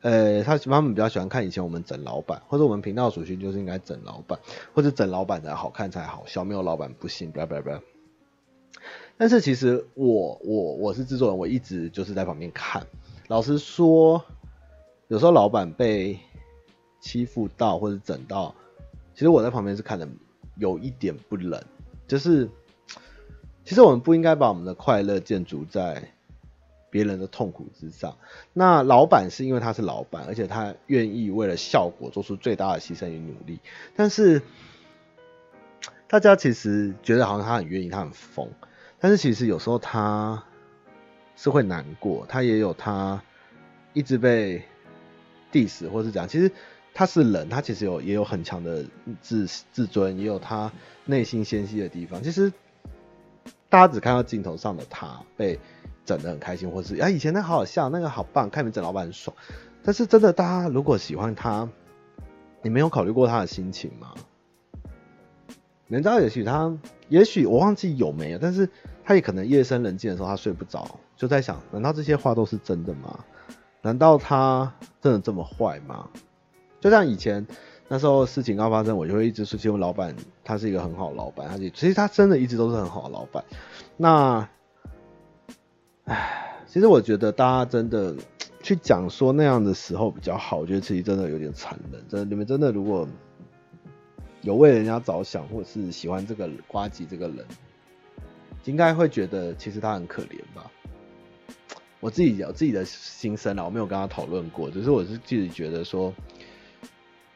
呃，他他们比较喜欢看以前我们整老板，或者我们频道属性就是应该整老板，或者整老板才好看才好笑，没有老板不行，blah blah blah。但是其实我我我是制作人，我一直就是在旁边看。老实说，有时候老板被欺负到或者整到，其实我在旁边是看的有一点不冷，就是其实我们不应该把我们的快乐建筑在别人的痛苦之上。那老板是因为他是老板，而且他愿意为了效果做出最大的牺牲与努力，但是大家其实觉得好像他很愿意，他很疯。但是其实有时候他是会难过，他也有他一直被 diss 或是这样。其实他是人，他其实有也有很强的自自尊，也有他内心纤细的地方。其实大家只看到镜头上的他被整的很开心，或是啊以前那好好笑，那个好棒，看你们整老板很爽。但是真的，大家如果喜欢他，你没有考虑过他的心情吗？人家，也许他，也许我忘记有没有，但是他也可能夜深人静的时候，他睡不着，就在想，难道这些话都是真的吗？难道他真的这么坏吗？就像以前那时候事情刚发生，我就会一直说，其实老板他是一个很好的老板，他其实他真的一直都是很好的老板。那，唉，其实我觉得大家真的去讲说那样的时候比较好，我觉得其实真的有点残忍。真的，你们真的如果。有为人家着想，或者是喜欢这个瓜吉这个人，应该会觉得其实他很可怜吧。我自己有自己的心声啊，我没有跟他讨论过，只是我是自己觉得说，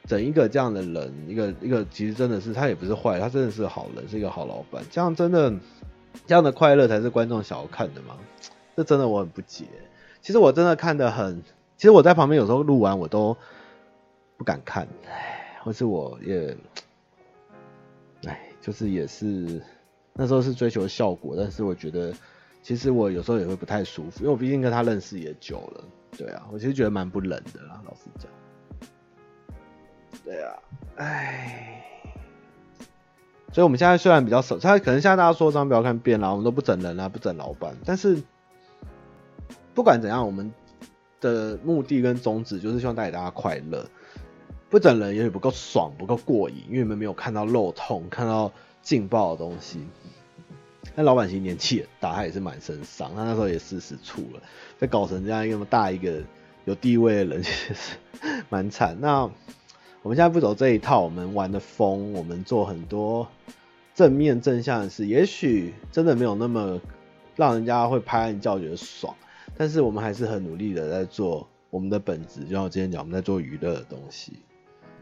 整一个这样的人，一个一个其实真的是他也不是坏，他真的是好人，是一个好老板。这样真的这样的快乐才是观众想要看的吗？这真的我很不解。其实我真的看得很，其实我在旁边有时候录完我都不敢看，或是我也。就是也是那时候是追求效果，但是我觉得其实我有时候也会不太舒服，因为我毕竟跟他认识也久了，对啊，我其实觉得蛮不冷的啦，老实讲。对啊，唉，所以我们现在虽然比较少，他可能现在大家说张表看变了，我们都不整人了，不整老板，但是不管怎样，我们的目的跟宗旨就是希望带给大家快乐。不整人也许不够爽，不够过瘾，因为你们没有看到肉痛，看到劲爆的东西。那老板其实年纪也大，他也是满身伤，他那时候也四十出了，被搞成这样一个么大一个有地位的人，其实是蛮惨。那我们现在不走这一套，我们玩的疯，我们做很多正面正向的事，也许真的没有那么让人家会拍案叫绝的爽，但是我们还是很努力的在做我们的本职，就像我今天讲，我们在做娱乐的东西。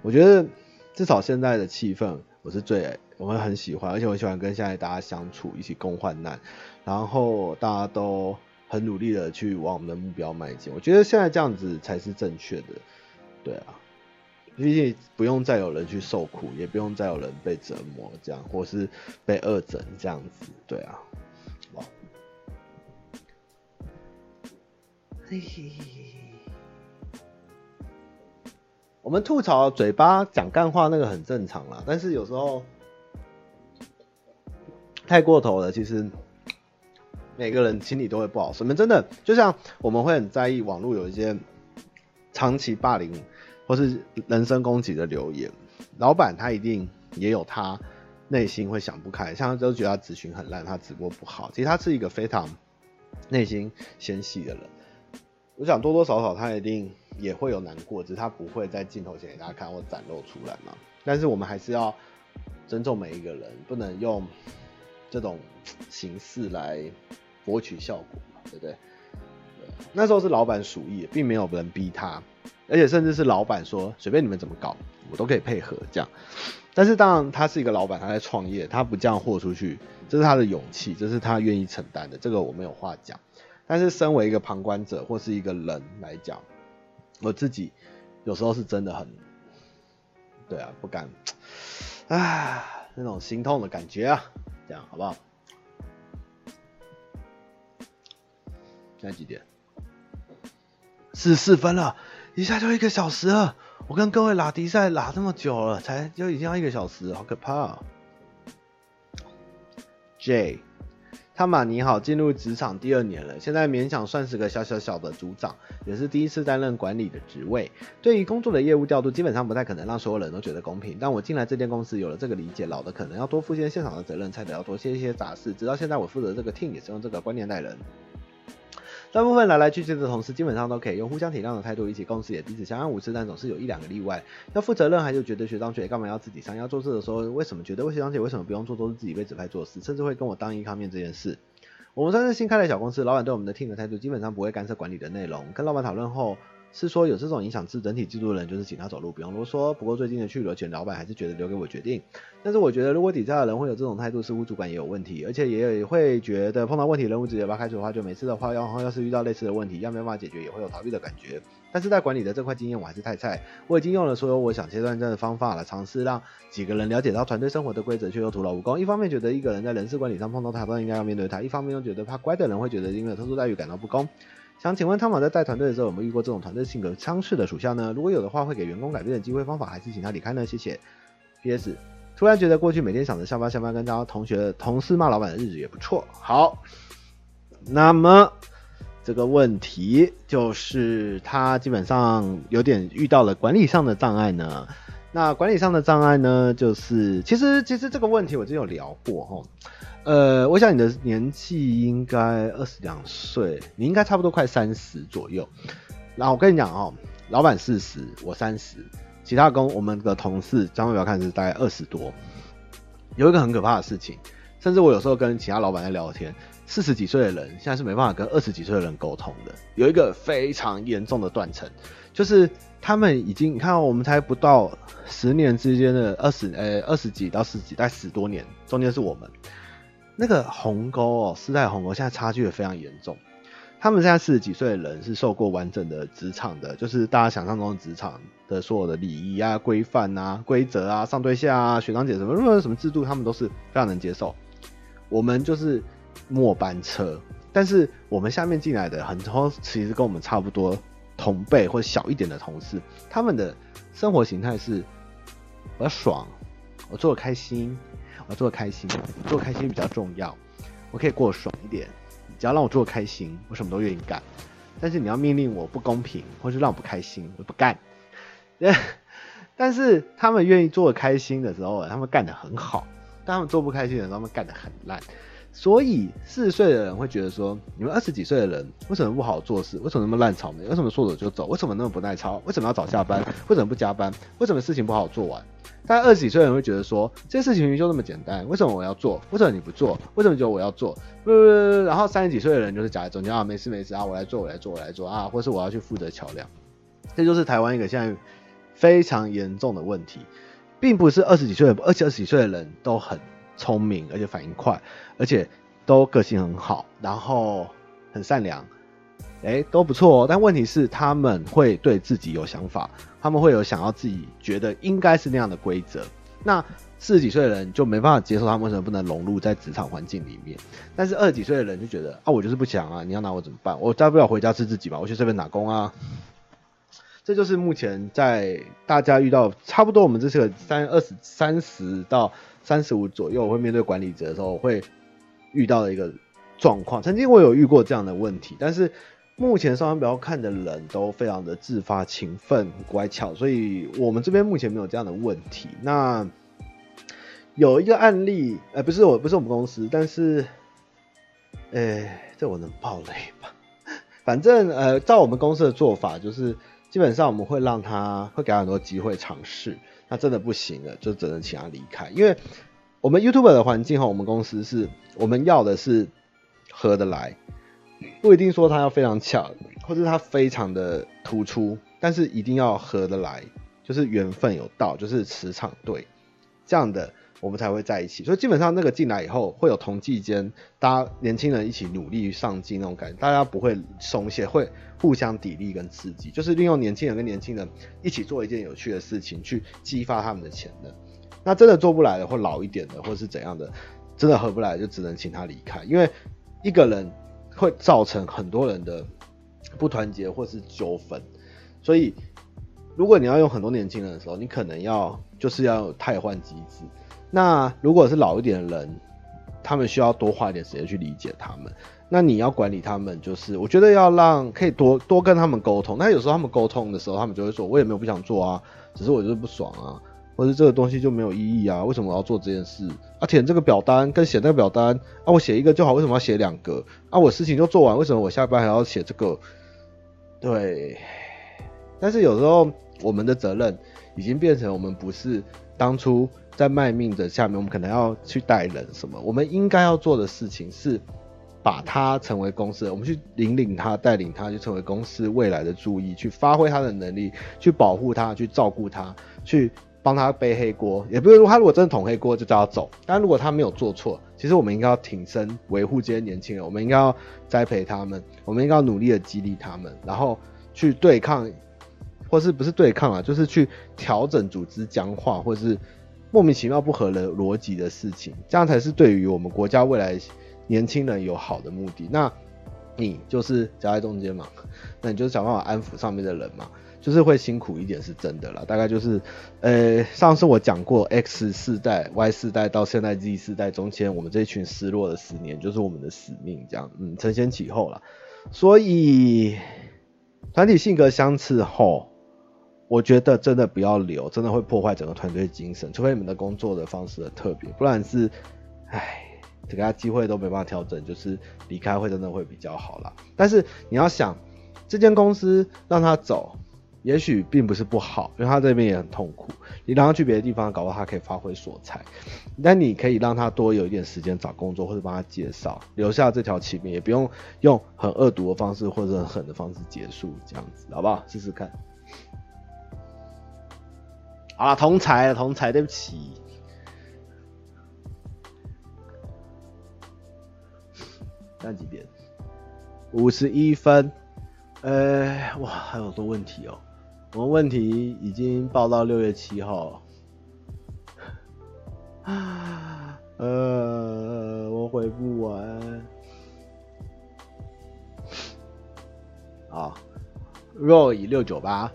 我觉得至少现在的气氛，我是最我会很喜欢，而且我喜欢跟现在大家相处，一起共患难，然后大家都很努力的去往我们的目标迈进。我觉得现在这样子才是正确的，对啊，毕竟不用再有人去受苦，也不用再有人被折磨这样，或是被恶整这样子，对啊，哇，嘿嘿嘿。我们吐槽嘴巴讲干话那个很正常啦，但是有时候太过头了，其实每个人心里都会不好受。你们真的就像我们会很在意网络有一些长期霸凌或是人身攻击的留言，老板他一定也有他内心会想不开，像他都觉得他咨询很烂，他直播不好，其实他是一个非常内心纤细的人。我想多多少少他一定。也会有难过，只是他不会在镜头前给大家看或展露出来嘛。但是我们还是要尊重每一个人，不能用这种形式来博取效果嘛，对不对？对。那时候是老板鼠疫，并没有人逼他，而且甚至是老板说随便你们怎么搞，我都可以配合这样。但是当然他是一个老板，他在创业，他不这样豁出去，这是他的勇气，这是他愿意承担的，这个我没有话讲。但是身为一个旁观者或是一个人来讲，我自己有时候是真的很，对啊，不敢，啊，那种心痛的感觉啊，这样好不好？现在几点？四十四分了，一下就一个小时了。我跟各位拉迪赛拉这么久了，才就已经要一个小时，好可怕啊！J 汤玛你好，进入职场第二年了，现在勉强算是个小小小的组长，也是第一次担任管理的职位。对于工作的业务调度，基本上不太可能让所有人都觉得公平。但我进来这间公司有了这个理解，老的可能要多负些现场的责任，才得要多些一些杂事。直到现在，我负责这个 team 也是用这个观念待人。大部分来来去去的同事基本上都可以用互相体谅的态度一起共事，也彼此相安无事，但总是有一两个例外。要负责任，还就觉得学长姐干嘛要自己上？要做事的时候，为什么觉得为学长姐为什么不用做，都是自己被指派做事，甚至会跟我当一抗面这件事。我们算是新开的小公司，老板对我们的 team 的态度基本上不会干涉管理的内容。跟老板讨论后。是说有这种影响至整体制度的人，就是请他走路，不用啰嗦。不过最近的去留权，老板还是觉得留给我决定。但是我觉得，如果底下的人会有这种态度，似乎主管也有问题，而且也会觉得碰到问题，人物直接把开除的话，就没事的话，然后要是遇到类似的问题，要没办法解决，也会有逃避的感觉。但是在管理的这块经验，我还是太菜。我已经用了所有我想切断这样的方法来尝试让几个人了解到团队生活的规则，却又徒劳无功。一方面觉得一个人在人事管理上碰到他，都应该要面对他；一方面又觉得怕乖的人会觉得因为特殊待遇感到不公。想请问汤玛在带团队的时候有没有遇过这种团队性格相似的属下呢？如果有的话，会给员工改变的机会方法，还是请他离开呢？谢谢。P.S. 突然觉得过去每天想着下班下班跟大家同学同事骂老板的日子也不错。好，那么这个问题就是他基本上有点遇到了管理上的障碍呢。那管理上的障碍呢，就是其实其实这个问题我之前有聊过齁。呃，我想你的年纪应该二十两岁，你应该差不多快三十左右。然后我跟你讲哦，老板四十，我三十，其他工我们的同事，张目标看是大概二十多。有一个很可怕的事情，甚至我有时候跟其他老板在聊天，四十几岁的人现在是没办法跟二十几岁的人沟通的。有一个非常严重的断层，就是他们已经，你看我们才不到十年之间的二十，呃，二十几到十几，大概十多年，中间是我们。那个鸿沟哦，世代鸿沟现在差距也非常严重。他们现在四十几岁的人是受过完整的职场的，就是大家想象中的职场的所有的礼仪啊、规范啊、规则啊、上对下啊、学长姐什么任何什么制度，他们都是非常能接受。我们就是末班车，但是我们下面进来的很多其实跟我们差不多同辈或小一点的同事，他们的生活形态是我要爽，我做的开心。我做开心，做开心比较重要。我可以过爽一点，只要让我做开心，我什么都愿意干。但是你要命令我不公平，或是让我不开心，我不干。<laughs> 但是他们愿意做的开心的时候，他们干得很好；但他们做不开心的时候，他们干得很烂。所以四十岁的人会觉得说，你们二十几岁的人为什么不好做事？为什么那么烂草莓？为什么说走就走？为什么那么不耐操？为什么要早下班？为什么不加班？为什么事情不好做完？但二十几岁的人会觉得说，这些事情就那么简单，为什么我要做？为什么你不做？为什么只有我要做？呃，然后三十几岁的人就是夹在中间啊，没事没事啊，我来做我来做我来做啊，或是我要去负责桥梁。这就是台湾一个现在非常严重的问题，并不是二十几岁，而且二十几岁的人都很。聪明，而且反应快，而且都个性很好，然后很善良，哎，都不错哦。但问题是，他们会对自己有想法，他们会有想要自己觉得应该是那样的规则。那四十几岁的人就没办法接受，他们为什么不能融入在职场环境里面？但是二十几岁的人就觉得啊，我就是不想啊，你要拿我怎么办？我大不了回家吃自己吧，我去这边打工啊。这就是目前在大家遇到差不多，我们这是个三二十三十到。三十五左右会面对管理者的时候，会遇到的一个状况。曾经我有遇过这样的问题，但是目前上班表看的人都非常的自发、勤奋、乖巧，所以我们这边目前没有这样的问题。那有一个案例，呃，不是我，不是我们公司，但是，呃，这我能爆雷吧？<laughs> 反正呃，照我们公司的做法，就是基本上我们会让他会给他很多机会尝试。那真的不行了，就只能请他离开。因为我们 YouTube 的环境和我们公司是我们要的是合得来，不一定说他要非常巧，或者他非常的突出，但是一定要合得来，就是缘分有到，就是磁场对，这样的我们才会在一起。所以基本上那个进来以后会有同济间，大家年轻人一起努力上进那种感觉，大家不会松懈，会。互相砥砺跟刺激，就是利用年轻人跟年轻人一起做一件有趣的事情，去激发他们的潜能。那真的做不来的，或老一点的，或是怎样的，真的合不来，就只能请他离开。因为一个人会造成很多人的不团结或是纠纷。所以，如果你要用很多年轻人的时候，你可能要就是要有汰换机制。那如果是老一点的人，他们需要多花一点时间去理解他们。那你要管理他们，就是我觉得要让可以多多跟他们沟通。那有时候他们沟通的时候，他们就会说：“我也没有不想做啊，只是我就是不爽啊，或者这个东西就没有意义啊，为什么我要做这件事？啊，填这个表单跟写那个表单啊，我写一个就好，为什么要写两个？啊，我事情就做完，为什么我下班还要写这个？对。但是有时候我们的责任已经变成我们不是当初在卖命的下面，我们可能要去带人什么？我们应该要做的事情是。把他成为公司，我们去引领他，带领他，去成为公司未来的注意，去发挥他的能力，去保护他，去照顾他，去帮他背黑锅。也不是说他如果真的捅黑锅就叫他走，但如果他没有做错，其实我们应该要挺身维护这些年轻人，我们应该要栽培他们，我们应该要努力的激励他们，然后去对抗，或是不是对抗啊，就是去调整组织僵化或是莫名其妙不合的逻辑的事情，这样才是对于我们国家未来。年轻人有好的目的，那你就是夹在中间嘛，那你就是想办法安抚上面的人嘛，就是会辛苦一点是真的啦。大概就是，呃，上次我讲过 X 世代、Y 世代到现在 Z 世代中间，我们这一群失落的十年，就是我们的使命，这样，嗯，承先启后啦。所以团体性格相似后，我觉得真的不要留，真的会破坏整个团队精神，除非你们的工作的方式很特别，不然是，唉。给他机会都没办法调整，就是离开会真的会比较好啦。但是你要想，这间公司让他走，也许并不是不好，因为他这边也很痛苦。你让他去别的地方，搞不好他可以发挥所长。但你可以让他多有一点时间找工作，或者帮他介绍，留下这条情面，也不用用很恶毒的方式或者很狠的方式结束，这样子好不好？试试看。好了，同侪，同才，对不起。看几点？五十一分。呃、哇，还有好多问题哦。我们问题已经报到六月七号。啊，<laughs> 呃，我回不完。好，Roy 六九八。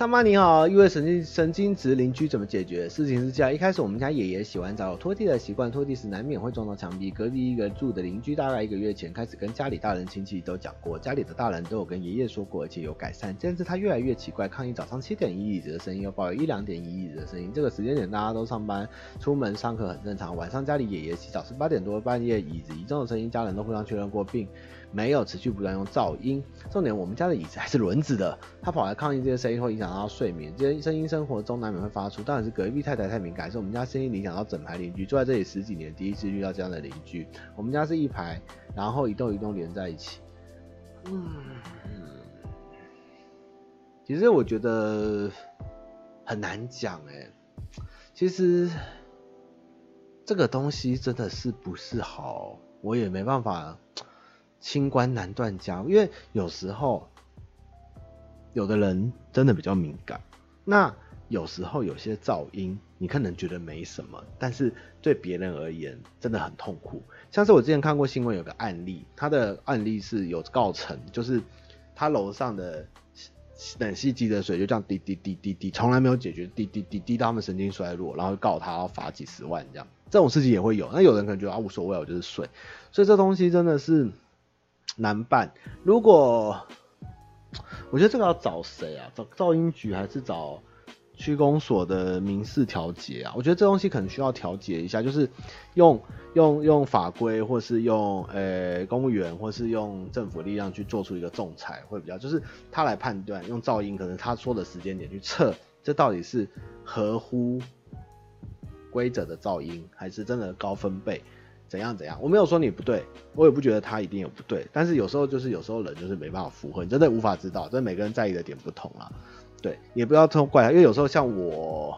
他妈你好，因为神经神经质邻居怎么解决？事情是这样，一开始我们家爷爷洗完澡拖地的习惯，拖地时难免会撞到墙壁。隔壁一个住的邻居大概一个月前开始跟家里大人亲戚都讲过，家里的大人都有跟爷爷说过，而且有改善。但是他越来越奇怪，抗议早上七点一椅子的声音，又抱有一两点一椅子的声音。这个时间点大家都上班、出门、上课很正常。晚上家里爷爷洗澡是八点多，半夜椅子移动的声音，家人都互相确认过，并没有持续不断用噪音。重点，我们家的椅子还是轮子的。他跑来抗议这些声音会影响到睡眠，这些声音生活中难免会发出。当然是隔壁太太太敏感，是我们家声音影响到整排邻居。住在这里十几年，第一次遇到这样的邻居。我们家是一排，然后一栋一栋连在一起。嗯，其实我觉得很难讲哎。其实这个东西真的是不是好，我也没办法。清官难断家，因为有时候有的人真的比较敏感，那有时候有些噪音你可能觉得没什么，但是对别人而言真的很痛苦。像是我之前看过新闻，有个案例，他的案例是有告成，就是他楼上的冷气机的水就这样滴滴滴滴滴，从来没有解决，滴滴滴滴到他们神经衰弱，然后告他要罚几十万这样，这种事情也会有。那有人可能觉得啊无所谓，我就是睡，所以这东西真的是。难办。如果我觉得这个要找谁啊？找噪音局还是找区公所的民事调解啊？我觉得这东西可能需要调解一下，就是用用用法规，或是用呃、公务员，或是用政府力量去做出一个仲裁，会比较就是他来判断用噪音，可能他说的时间点去测，这到底是合乎规则的噪音，还是真的高分贝？怎样怎样？我没有说你不对，我也不觉得他一定有不对。但是有时候就是有时候人就是没办法符合，你真的无法知道，这每个人在意的点不同啦。对，也不要偷怪他，因为有时候像我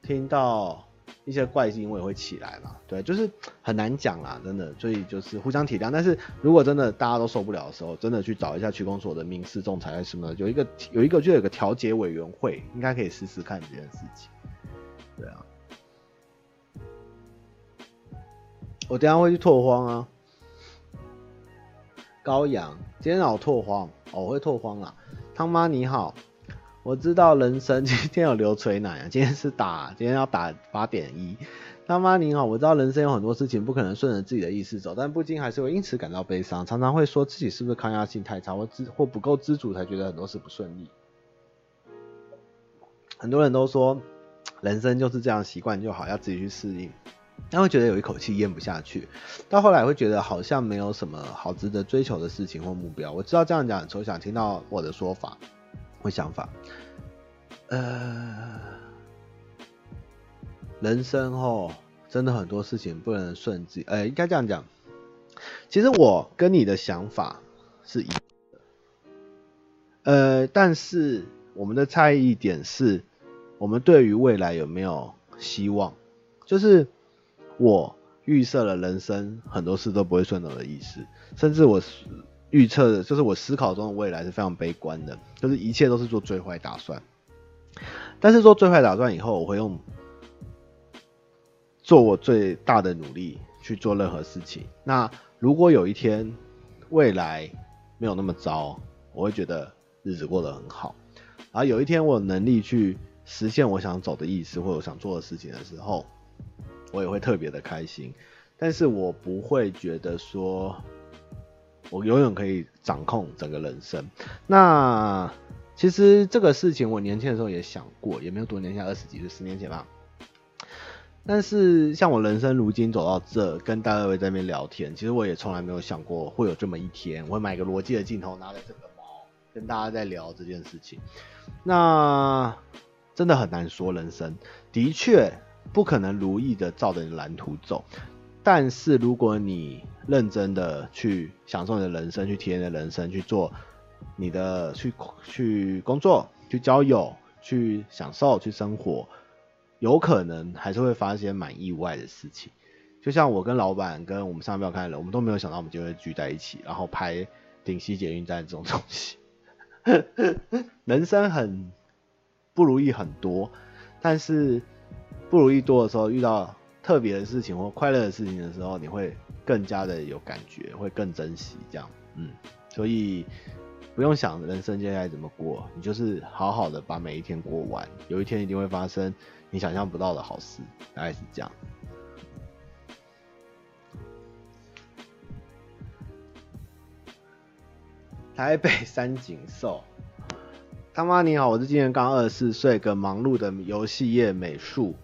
听到一些怪声，我也会起来嘛。对，就是很难讲啦，真的。所以就是互相体谅。但是如果真的大家都受不了的时候，真的去找一下区公所的民事仲裁什么的，有一个有一个就有个调解委员会，应该可以试试看这件事情。对啊。我等下会去拓荒啊，高阳，今天要拓荒，哦，我会拓荒啦。汤妈你好，我知道人生 <laughs> 今天有流水奶啊，今天是打，今天要打八点一，他妈你好，我知道人生有很多事情不可能顺着自己的意思走，但不禁还是会因此感到悲伤，常常会说自己是不是抗压性太差，或知或不够知足，才觉得很多事不顺利。很多人都说人生就是这样，习惯就好，要自己去适应。但会觉得有一口气咽不下去，到后来会觉得好像没有什么好值得追求的事情或目标。我知道这样讲很抽象，听到我的说法或想法，呃。人生哦，真的很多事情不能顺自己，呃、应该这样讲。其实我跟你的想法是一，呃，但是我们的差异点是，我们对于未来有没有希望？就是我预设了人生很多事都不会顺的的意思，甚至我预测的，就是我思考中的未来是非常悲观的，就是一切都是做最坏打算。但是做最坏打算以后，我会用。做我最大的努力去做任何事情。那如果有一天未来没有那么糟，我会觉得日子过得很好。然后有一天我有能力去实现我想走的意思或者想做的事情的时候，我也会特别的开心。但是我不会觉得说我永远可以掌控整个人生。那其实这个事情我年轻的时候也想过，也没有多年前，二十几岁，十年前吧。但是像我人生如今走到这，跟大二位在那边聊天，其实我也从来没有想过会有这么一天，我会买个罗技的镜头，拿着这个包，跟大家在聊这件事情。那真的很难说，人生的确不可能如意的照着你的蓝图走。但是如果你认真的去享受你的人生，去体验你的人生，去做你的去去工作，去交友，去享受，去生活。有可能还是会发生蛮意外的事情，就像我跟老板跟我们上标看的人，我们都没有想到我们就会聚在一起，然后拍顶溪捷运站这种东西。人生很不如意很多，但是不如意多的时候，遇到特别的事情或快乐的事情的时候，你会更加的有感觉，会更珍惜这样。嗯，所以不用想人生接下来怎么过，你就是好好的把每一天过完，有一天一定会发生。你想象不到的好事，大概是这样。台北三井寿，<laughs> 他妈你好，我是今年刚二十四岁，个忙碌的游戏业美术。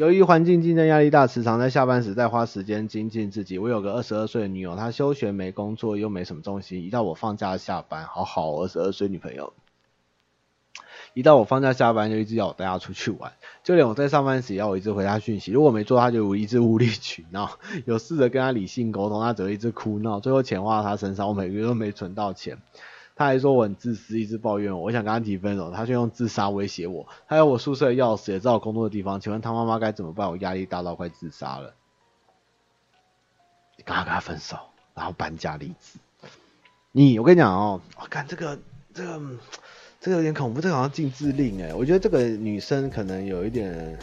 由于环境竞争压力大，时常在下班时再花时间精进自己。我有个二十二岁的女友，她休学没工作，又没什么重心，一到我放假下班，好好，二十二岁女朋友。一到我放假下班，就一直要我带她出去玩，就连我在上班时也要我一直回她讯息。如果没做，她就一直无理取闹。<laughs> 有试着跟她理性沟通，她只会一直哭闹。最后钱花到她身上，我每个月都没存到钱。他还说我很自私，一直抱怨我。我想跟他提分手，他却用自杀威胁我。还有我宿舍的钥匙，也知道我工作的地方。请问他妈妈该怎么办？我压力大到快自杀了。你赶快跟他分手，然后搬家离职。你，我跟你讲哦，我看这个这个。这个有点恐怖，这个好像禁制令哎，我觉得这个女生可能有一点，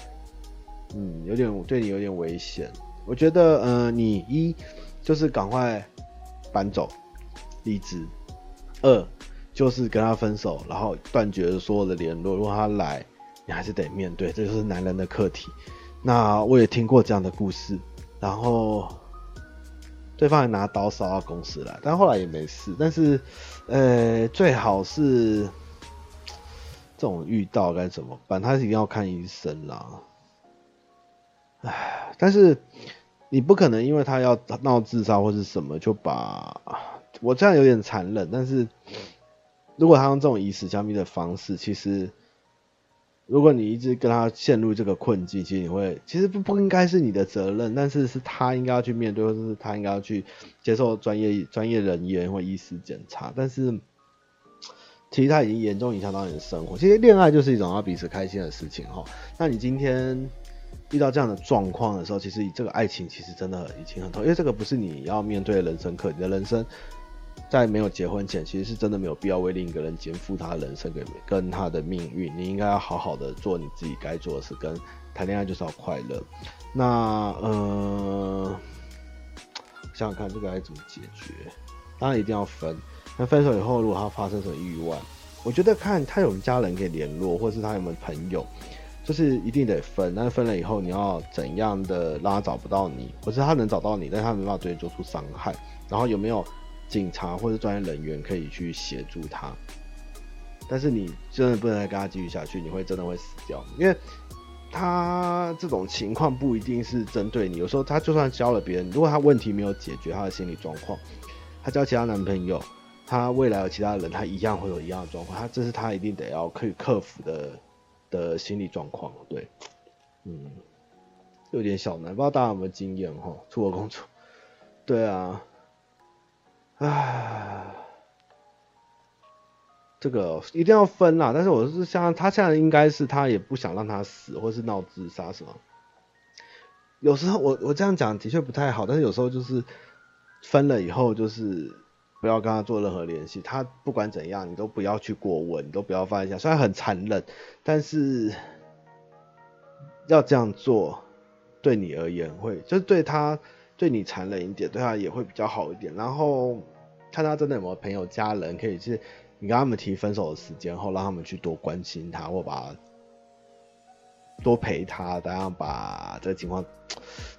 嗯，有点对你有点危险。我觉得，呃，你一就是赶快搬走，离职；二就是跟他分手，然后断绝所有的联络。如果他来，你还是得面对，这就是男人的课题。那我也听过这样的故事，然后对方还拿刀烧到公司来，但后来也没事。但是，呃，最好是。这种遇到该怎么办？他一定要看医生啦。唉，但是你不可能因为他要闹自杀或是什么，就把我这样有点残忍。但是如果他用这种以死相逼的方式，其实如果你一直跟他陷入这个困境，其实你会其实不不应该是你的责任，但是是他应该要去面对，或者是他应该要去接受专业专业人员或医师检查，但是。其实他已经严重影响到你的生活。其实恋爱就是一种要彼此开心的事情哈。那你今天遇到这样的状况的时候，其实这个爱情其实真的已经很痛，因为这个不是你要面对的人生课。你的人生在没有结婚前，其实是真的没有必要为另一个人肩负他的人生跟跟他的命运。你应该要好好的做你自己该做的事，跟谈恋爱就是要快乐。那呃，想想看这个该怎么解决？当然一定要分。那分手以后，如果他发生什么意外，我觉得看他有没有家人可以联络，或是他有没有朋友，就是一定得分，但是分了以后你要怎样的让他找不到你，或是他能找到你，但他没办法对你做出伤害，然后有没有警察或者专业人员可以去协助他？但是你真的不能再跟他继续下去，你会真的会死掉，因为。他这种情况不一定是针对你，有时候他就算交了别人，如果他问题没有解决，他的心理状况，他交其他男朋友，他未来有其他人，他一样会有一样的状况，他这是他一定得要可以克服的的心理状况，对，嗯，有点小难，不知道大家有没有经验哈？出国工作，对啊，唉。这个一定要分啦，但是我是像他现在应该是他也不想让他死，或是闹自杀什么。有时候我我这样讲的确不太好，但是有时候就是分了以后就是不要跟他做任何联系，他不管怎样你都不要去过问，你都不要放在心上。虽然很残忍，但是要这样做对你而言会就是对他对你残忍一点，对他也会比较好一点。然后看他真的有没有朋友家人可以去。你跟他们提分手的时间后，让他们去多关心他，或把多陪他，这样把这个情况，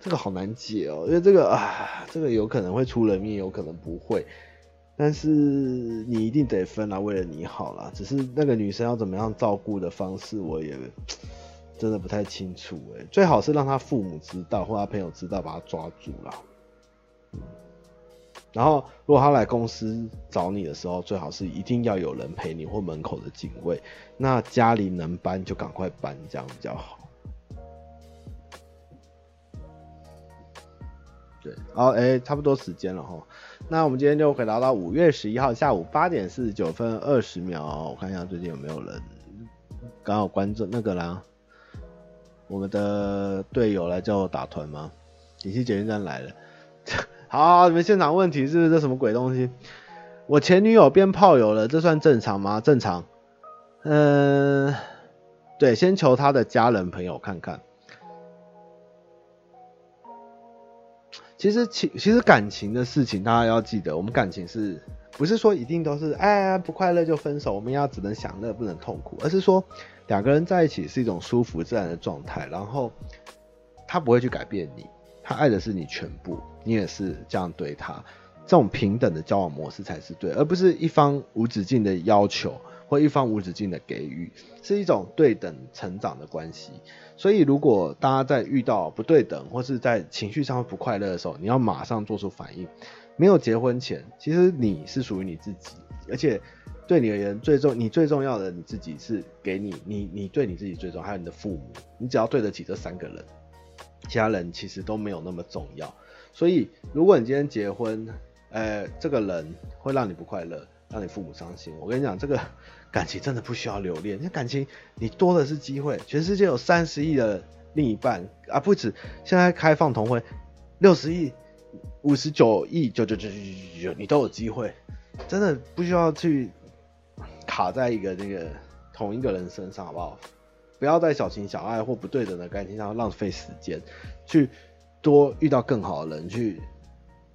这个好难解哦，因为这个啊，这个有可能会出人命，有可能不会，但是你一定得分啊，为了你好啦。只是那个女生要怎么样照顾的方式，我也真的不太清楚哎。最好是让他父母知道，或他朋友知道，把他抓住啦。然后，如果他来公司找你的时候，最好是一定要有人陪你或门口的警卫。那家里能搬就赶快搬，这样比较好。对，好，哎，差不多时间了哈。那我们今天就回答到五月十一号下午八点四十九分二十秒。我看一下最近有没有人刚好关注那个啦。我们的队友来叫我打团吗？顶溪捷运站来了。<laughs> 好，你们现场问题是这什么鬼东西？我前女友变炮友了，这算正常吗？正常。嗯，对，先求他的家人朋友看看。其实情，其实感情的事情，大家要记得，我们感情是不是说一定都是哎不快乐就分手？我们要只能享乐不能痛苦，而是说两个人在一起是一种舒服自然的状态，然后他不会去改变你。他爱的是你全部，你也是这样对他，这种平等的交往模式才是对，而不是一方无止境的要求或一方无止境的给予，是一种对等成长的关系。所以，如果大家在遇到不对等或是在情绪上不快乐的时候，你要马上做出反应。没有结婚前，其实你是属于你自己，而且对你而言最重，你最重要的你自己是给你，你你对你自己最重要，还有你的父母，你只要对得起这三个人。其他人其实都没有那么重要，所以如果你今天结婚，呃，这个人会让你不快乐，让你父母伤心。我跟你讲，这个 <laughs> 感情真的不需要留恋，那感情你多的是机会。全世界有三十亿的另一半啊，不止，现在开放同婚，六十亿、五十九亿，九九九九九九，你都有机会，真的不需要去卡在一个那个同一个人身上，好不好？不要在小情小爱或不对等的感情上浪费时间，去多遇到更好的人，去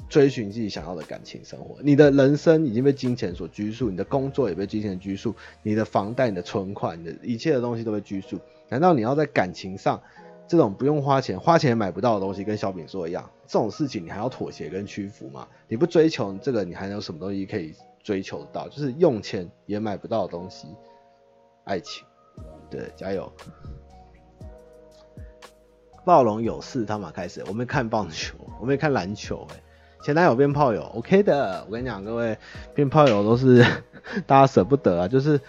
追寻自己想要的感情生活。你的人生已经被金钱所拘束，你的工作也被金钱拘束，你的房贷、你的存款、你的一切的东西都被拘束。难道你要在感情上这种不用花钱、花钱买不到的东西，跟小饼说一样，这种事情你还要妥协跟屈服吗？你不追求这个，你还有什么东西可以追求得到？就是用钱也买不到的东西，爱情。对，加油！暴龙有事，他们开始。我没看棒球，<laughs> 我没看篮球。哎，前男友变炮友，OK 的。我跟你讲，各位变炮友都是 <laughs> 大家舍不得啊。就是，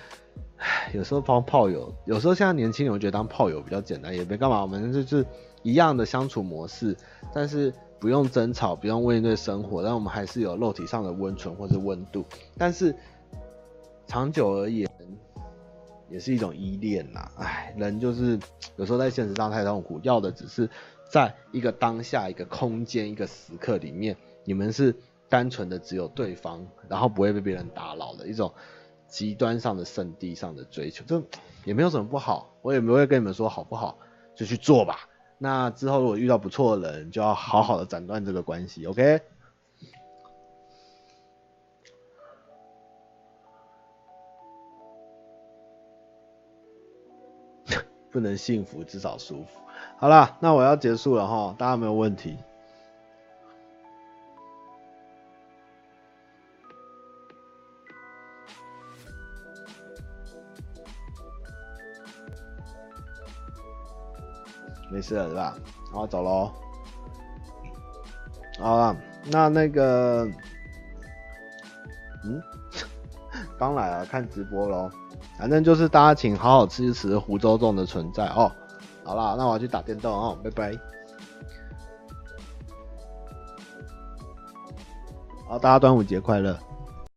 有时候当炮友，有时候现在年轻人我觉得当炮友比较简单，也没干嘛。我们就是一样的相处模式，但是不用争吵，不用面对生活，但我们还是有肉体上的温存或是温度。但是长久而言。也是一种依恋呐，哎，人就是有时候在现实上太痛苦，要的只是在一个当下、一个空间、一个时刻里面，你们是单纯的只有对方，然后不会被别人打扰的一种极端上的圣地上的追求，这也没有什么不好，我也没会跟你们说好不好，就去做吧。那之后如果遇到不错的人，就要好好的斩断这个关系，OK？<laughs> 不能幸福，至少舒服。好啦，那我要结束了哈，大家没有问题？没事了是吧？好，走喽。好了，那那个，嗯，<laughs> 刚来啊，看直播喽。反正就是大家请好好支持湖州众的存在哦。好啦，那我要去打电动哦，拜拜。好，大家端午节快乐。